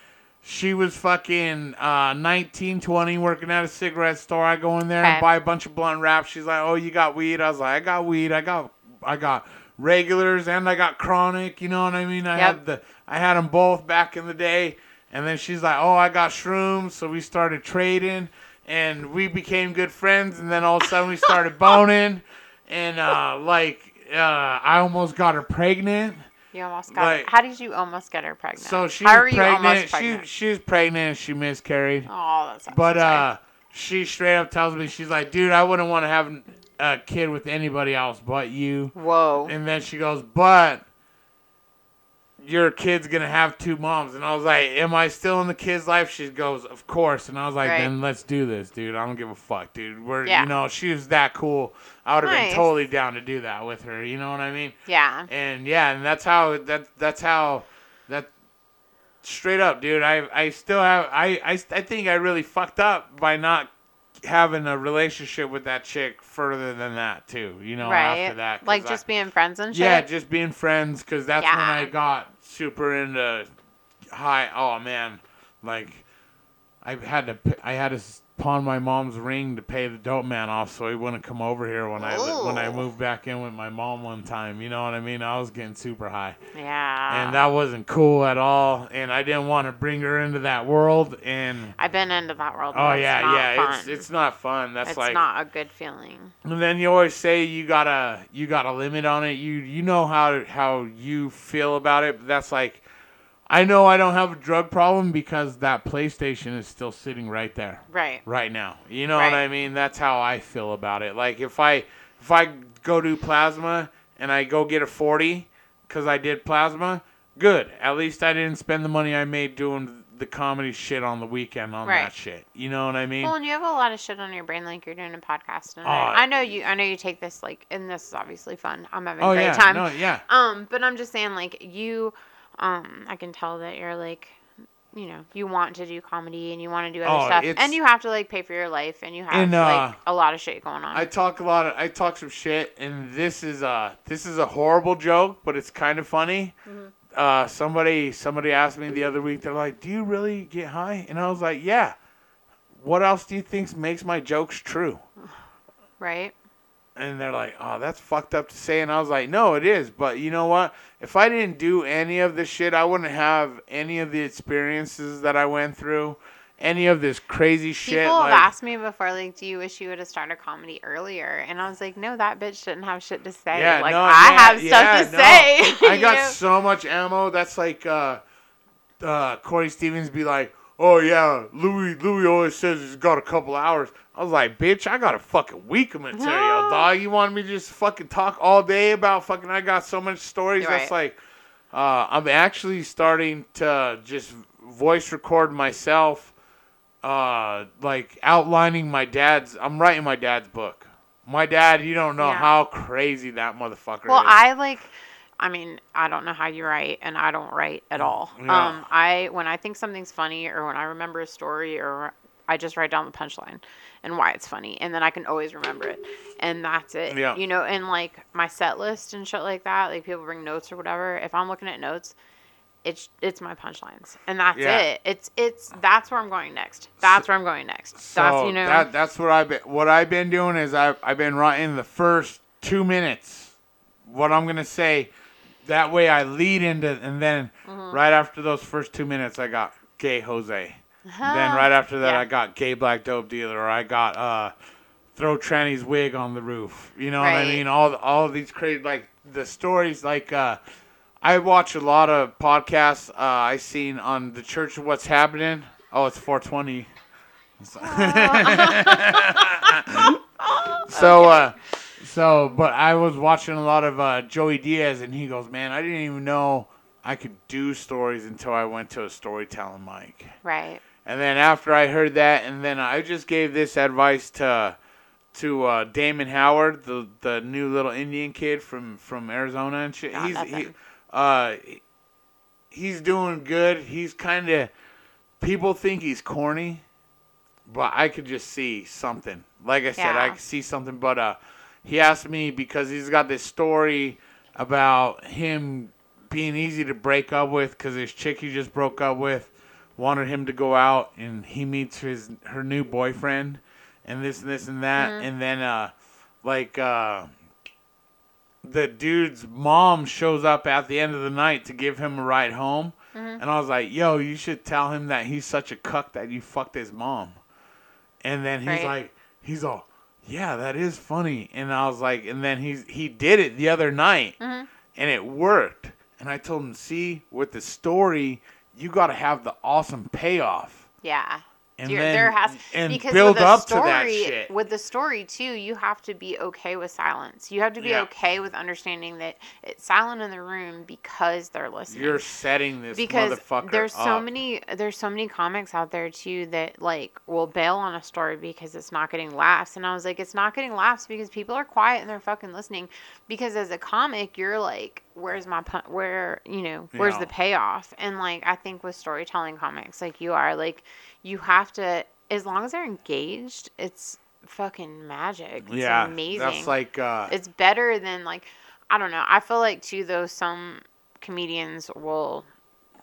She was fucking uh, 19, 20, working at a cigarette store. I go in there and buy a bunch of blunt wraps. She's like, "Oh, you got weed?" I was like, "I got weed. I got, I got regulars and I got chronic." You know what I mean? I Yep. had the, I had them both back in the day. And then she's like, "Oh, I got shrooms." So we started trading, and we became good friends. And then all of a sudden, we started *laughs* boning, and uh, like, uh, I almost got her pregnant. You almost got. Like- how did you almost get her pregnant? So she how was are pregnant. almost pregnant? She she was pregnant and she miscarried. oh, that's. but uh, she straight up tells me she's like, dude, I wouldn't want to have a kid with anybody else but you. Whoa. And then she goes, but your kid's gonna have two moms. And I was like, am I still in the kid's life? She goes, of course. And I was like, Right. then let's do this, dude. I don't give a fuck, dude. We're Yeah. you know she was that cool. I would have Nice. been totally down to do that with her. You know what I mean? Yeah. and yeah, and that's how that that's how that straight up, dude. I I still have I I, I think I really fucked up by not having a relationship with that chick further than that too. You know, right. after that, 'cause like I- just being friends and shit. yeah, just being friends because that's when Yeah. I got super into high. Oh man, like I had to I had to s- pawn my mom's ring to pay the dope man off so he wouldn't come over here when I when I oh. moved back in with my mom one time. You know what I mean? I was getting super high Yeah. and that wasn't cool at all. And I didn't want to bring her into that world. And I've been into that world. oh yeah, yeah, fun. it's it's not fun. That's It's like not a good feeling. and then you always say you gotta you got a limit on it. You you know how how you feel about it. But that's like I know I don't have a drug problem because that PlayStation is still sitting right there Right. right now. You know what I mean? That's how I feel about it. Like if I if I go do plasma and I go get a 40 cuz I did plasma, good. At least I didn't spend the money I made doing the comedy shit on the weekend on Right. that shit. You know what I mean? Well, and you have a lot of shit on your brain, like you're doing a podcast, and I, I know you. I know you take this like, and this is obviously fun. I'm having a oh great yeah. time. No, yeah. Um, but I'm just saying, like you, um, I can tell that you're like, you know, you want to do comedy and you want to do other Oh, stuff, it's- and you have to like pay for your life, and you have And, uh, like a lot of shit going on. I talk a lot of I talk some shit and this is a this is a horrible joke, but it's kind of funny. Mm-hmm. Uh somebody somebody asked me the other week, they're like, Do you really get high? And I was like, Yeah. What else do you think makes my jokes true? *sighs* right? And they're like, Oh, that's fucked up to say and I was like, No, it is, but you know what? If I didn't do any of this shit, I wouldn't have any of the experiences that I went through, any of this crazy shit. People have asked me before, like, do you wish you would have started comedy earlier? And I was like, no, that bitch didn't have shit to say. Yeah, like, no, I yeah, have stuff yeah, to no. say. I got *laughs* so much ammo. That's like uh, uh, Corey Stevens be like, "Oh yeah, Louis Louis always says he's got a couple hours." I was like, "Bitch, I got a fucking week of material, No. dog. You want me to just fucking talk all day about fucking? I got so much stories. That's like, uh, I'm actually starting to just voice record myself, uh, like outlining my dad's. I'm writing my dad's book." My dad, you don't know Yeah. how crazy that motherfucker Well, is. I like. I mean, I don't know how you write, and I don't write at all. Mm, Yeah. Um, I when I think something's funny, or when I remember a story, or I just write down the punchline and why it's funny, and then I can always remember it, and that's it. Yeah. You know, and like my set list and shit like that. Like people bring notes or whatever. If I'm looking at notes, it's it's my punchlines, and that's Yeah. it. It's it's that's where I'm going next. That's where I'm going next. So that's you know. that that's what I've been what I've been doing is I've I've been writing the first two minutes what I'm gonna say. That way I lead into and then Mm-hmm. right after those first two minutes I got gay Jose. then right after that Yeah. I got gay black dope dealer or I got uh throw tranny's wig on the roof. You know what I mean? All all of these crazy like the stories like uh I watch a lot of podcasts uh I seen on the Church of What's Happening. Oh, it's 420. *laughs* so uh *laughs* so but I was watching a lot of uh Joey Diaz and he goes, "Man, I didn't even know I could do stories until I went to a storytelling mic." right. And then after I heard that and then I just gave this advice to to uh, Damon Howard, the the new little Indian kid from from Arizona and shit. Not he's he, uh he's doing good. He's kind of people think he's corny, but I could just see something. Like I said, I could see something. But uh, he asked me because he's got this story about him being easy to break up with because his chick he just broke up with wanted him to go out and he meets his her new boyfriend and this and this and that Mm-hmm. and then uh like uh the dude's mom shows up at the end of the night to give him a ride home Mm-hmm. and I was like, "Yo, you should tell him that he's such a cuck that you fucked his mom." And then he's Right. like, he's all, "Yeah, that is funny." And I was like, and then he's he did it the other night, Mm-hmm. and it worked. And I told him, "See, with the story, you got to have the awesome payoff." Yeah. And then there has and because build with up story, to that shit. With the story too, you have to be okay with silence. You have to be Yeah. okay with understanding that it's silent in the room because they're listening. You're setting this because there's so many there's so many comics out there too that like will bail on a story because it's not getting laughs and i was like it's not getting laughs because people are quiet and they're fucking listening because as a comic you're like where's my pun- where you know where's Yeah. the payoff and like i think with storytelling comics like you are like you have to as long as they're engaged it's fucking magic it's yeah, amazing That's like uh, it's better than like I don't know. I feel like too though some comedians will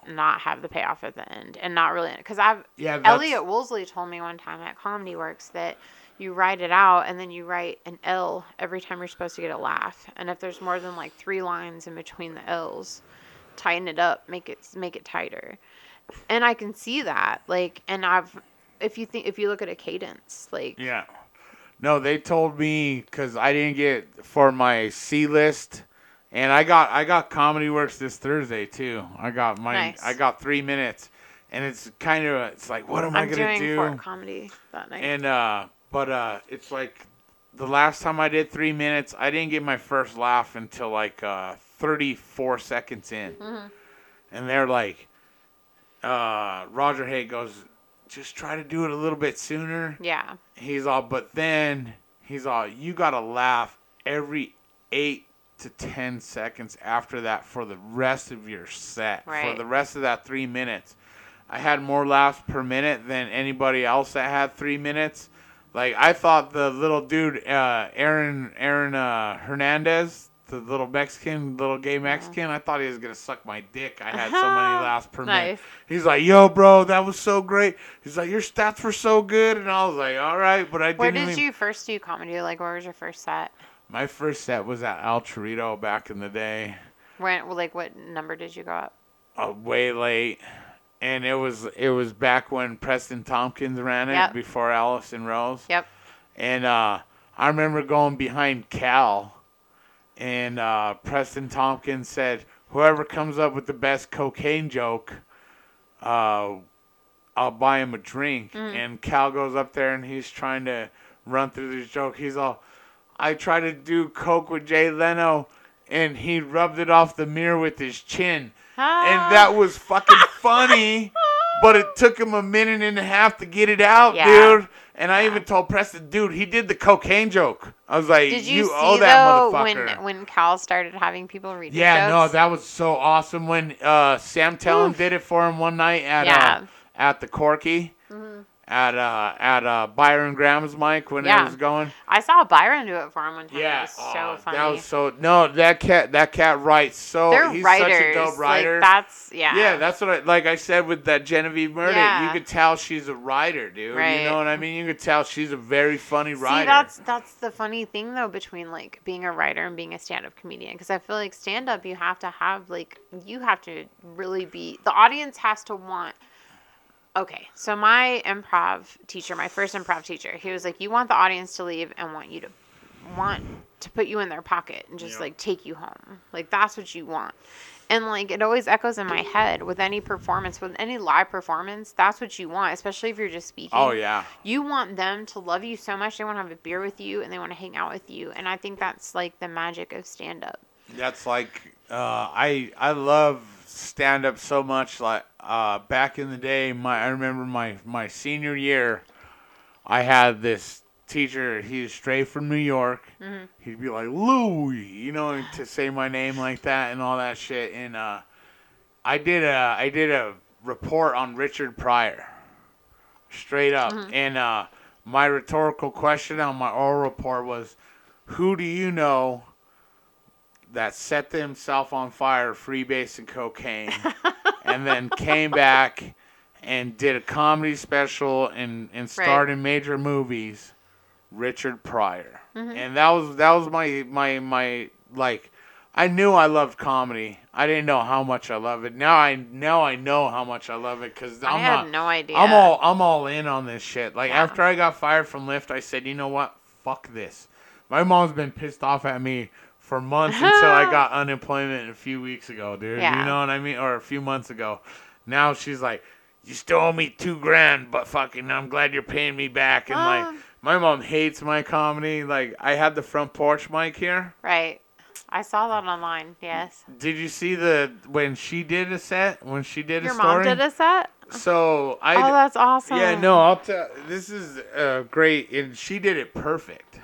not have the payoff at the end and not really because I've yeah. That's, Elliot Woolsey told me one time at Comedy Works that you write it out and then you write an L every time you're supposed to get a laugh. And if there's more than like three lines in between the L's, tighten it up, make it make it tighter. And I can see that. Like and I've if you think if you look at a cadence, like Yeah. No, they told me because I didn't get for my C list, and I got I got Comedy Works this Thursday too. I got my Nice. I got three minutes, and it's kind of it's like what am I I'm gonna doing do? Fort comedy that night. And uh, but uh, it's like the last time I did three minutes, I didn't get my first laugh until like uh, 34 seconds in, Mm-hmm. and they're like, uh, Roger Hay goes, just try to do it a little bit sooner. yeah. He's all, but then he's all, you gotta laugh every eight to ten seconds after that for the rest of your set, Right. for the rest of that three minutes. I had more laughs per minute than anybody else that had three minutes. Like I thought the little dude, uh, Aaron Aaron uh, Hernandez, the little Mexican, little gay Mexican, I thought he was gonna suck my dick. I had so many laughs per minute. Nice. He's like, "Yo, bro, that was so great." He's like, "Your stats were so good," and I was like, "All right," but I Where didn't. did even- you first do comedy? Like, where was your first set? My first set was at El Chorito back in the day, When, like, what number did you go up? uh, way late, and it was it was back when Preston Tompkins ran it Yep. before Allison Rose. Yep. And uh, I remember going behind Cal, and uh, Preston Tompkins said, "Whoever comes up with the best cocaine joke, uh, I'll buy him a drink." And Cal goes up there and he's trying to run through this joke. He's all, "I tried to do coke with Jay Leno." And he rubbed it off the mirror with his chin. And that was fucking *laughs* funny, but it took him a minute and a half to get it out, Yeah. dude. And I even told Preston, dude, he did the cocaine joke. I was like, Did you, you, see owe that though motherfucker. when when Cal started having people read? his yeah, no, that was so awesome when uh, Sam Oof. did it for him one night at Yeah. uh, at the Corky. At uh at uh Byron Graham's mic when Yeah. it was going. I saw Byron do it for him one time. Yeah, it was so funny. That was so no, that cat that cat writes so They're he's writers. such a dope writer. Like that's yeah. Yeah, that's what I like. I said with that Genevieve Murdoch, Yeah. you could tell she's a writer, dude. Right. You know what I mean? You could tell she's a very funny writer. See, that's that's the funny thing though between like being a writer and being a stand-up comedian because I feel like stand-up you have to have like you have to really be the audience has to want. Okay, so my improv teacher, my first improv teacher, he was like, "You want the audience to leave and want you to want to put you in their pocket and just Yeah. like take you home. Like that's what you want." And like it always echoes in my head with any performance, with any live performance, that's what you want, especially if you're just speaking oh yeah. you want them to love you so much they want to have a beer with you and they want to hang out with you and i think that's like the magic of stand up That's like uh, I I love stand up so much. Like uh, back in the day, my I remember my my senior year, I had this teacher. He's straight from New York. Mm-hmm. He'd be like Louie, you know, to say my name like that and all that shit. And uh, I did a I did a report on Richard Pryor, straight up. And uh, my rhetorical question on my oral report was, "Who do you know?" That set himself on fire freebasing cocaine *laughs* and then came back and did a comedy special and and starred in major movies. Richard Pryor, Mm-hmm. and that was that was my my my like. I knew I loved comedy. I didn't know how much I love it. Now I now I know how much I love it because I'm I had not. no idea. I'm all I'm all in on this shit. Like Yeah. after I got fired from Lyft, I said, you know what? Fuck this. My mom's been pissed off at me for months until I got *laughs* unemployment a few weeks ago, dude. Yeah. You know what I mean? Or a few months ago. Now she's like, you still owe me two grand, but fucking, I'm glad you're paying me back. And like, Um. my mom hates my comedy. Like, I had the front porch mic here. Right. I saw that online. Yes. Did you see the when she did a set? When she did Your a story? Your mom did a set. So I. oh, that's awesome. Yeah, no, I'll tell. This is uh, great, and she did it perfect.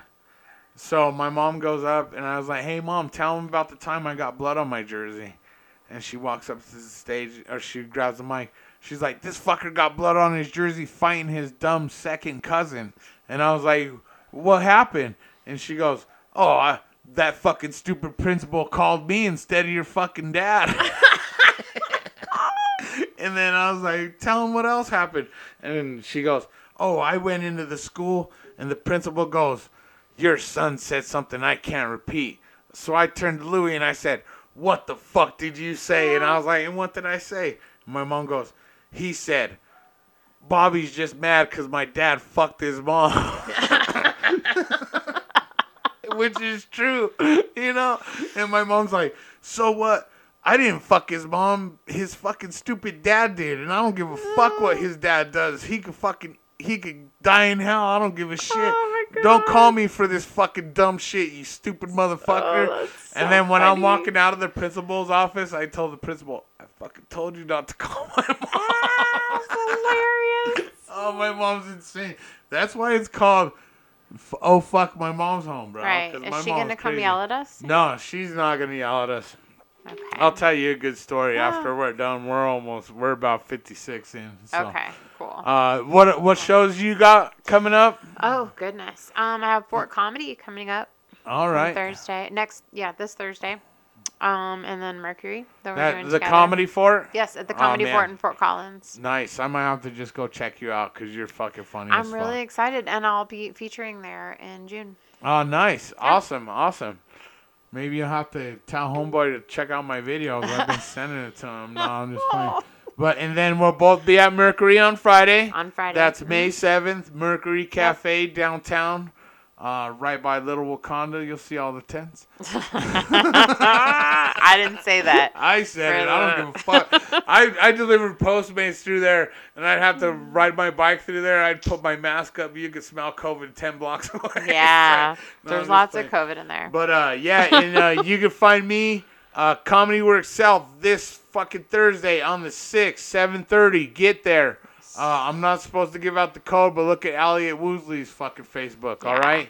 So my mom goes up, and I was like, "Hey, mom, tell him about the time I got blood on my jersey." And she walks up to the stage, or she grabs the mic. She's like, "This fucker got blood on his jersey fighting his dumb second cousin." And I was like, "What happened?" And she goes, "Oh, I, that fucking stupid principal called me instead of your fucking dad." *laughs* And then I was like, tell him what else happened. And she goes, oh, I went into the school and the principal goes, your son said something I can't repeat. So I turned to Louie and I said, what the fuck did you say? And I was like, and what did I say? And my mom goes, he said, Bobby's just mad because my dad fucked his mom. *laughs* Which is true, you know? And my mom's like, so what? I didn't fuck his mom. His fucking stupid dad did, and I don't give a fuck what his dad does. He could fucking he could die in hell. I don't give a shit. Oh my *laughs* Don't call me for this fucking dumb shit, you stupid motherfucker. Oh, that's and then when I'm walking out of the principal's office, I told the principal, I fucking told you not to call my mom. *laughs* That's hilarious. Oh, my mom's insane. That's why it's called. Oh fuck, my mom's home, bro. Right. Is my she gonna mom's come yell at us? No, she's not gonna yell at us. Okay. I'll tell you a good story after we're done. We're almost. We're about fifty six in. So. Okay. Cool. Uh, what what shows you got coming up? oh goodness. Um, I have Fort Comedy coming up All right. on. Thursday. Next, yeah, this Thursday. Um, and then Mercury. That That, the together. comedy fort. Yes, at the Oh, Comedy man. Fort in Fort Collins. Nice. I might have to just go check you out because you're fucking funny. I'm really excited, and I'll be featuring there in June. Oh, nice. Awesome. Awesome. Maybe you'll have to tell homeboy to check out my videos. I've been *laughs* sending it to him. No, I'm just playing. But and then we'll both be at Mercury on Friday. On Friday. That's mm-hmm. May seventh. Mercury Cafe downtown, uh, right by Little Wakanda. You'll see all the tents. *laughs* *laughs* I didn't say that. I said it. I don't give a fuck. I, I delivered Postmates through there, and I'd have to ride my bike through there. I'd put my mask up. You could smell COVID ten blocks *laughs* away. Yeah, No, there's lots playing. of COVID in there. But uh, yeah, and uh, you can find me uh, Comedy Works South this fucking Thursday on the sixth, seven thirty. Get there. Uh, I'm not supposed to give out the code, but look at Elliot Woosley's fucking Facebook. All right.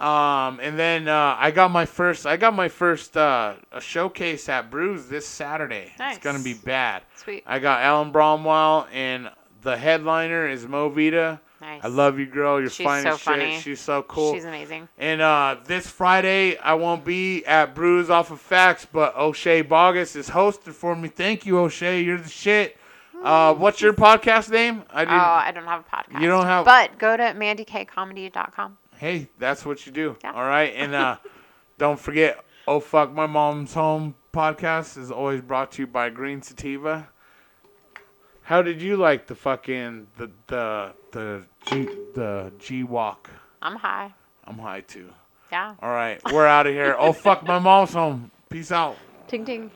Um, and then uh, I got my first. I got my first uh, a showcase at Brews this Saturday. Nice. It's gonna be bad. Sweet. I got Alan Bromwell, and the headliner is Mo Vita. Nice. I love you, girl. You're She's fine so as shit. funny. She's so cool. She's amazing. And uh, this Friday, I won't be at Brews Off of Facts, but O'Shea Bogus is hosting for me. Thank you, O'Shea. You're the shit. Uh, what's your podcast name? I Oh. I don't have a podcast. You don't have- But go to mandykcomedy.com. Hey, that's what you do. Yeah. All right, and uh, *laughs* don't forget, oh fuck, my mom's home podcast is always brought to you by Green Sativa. How did you like the fucking the the the G the G walk? I'm high. I'm high too. Yeah. All right, we're out of here. Oh fuck, my *laughs* mom's home. Peace out. Ting ting.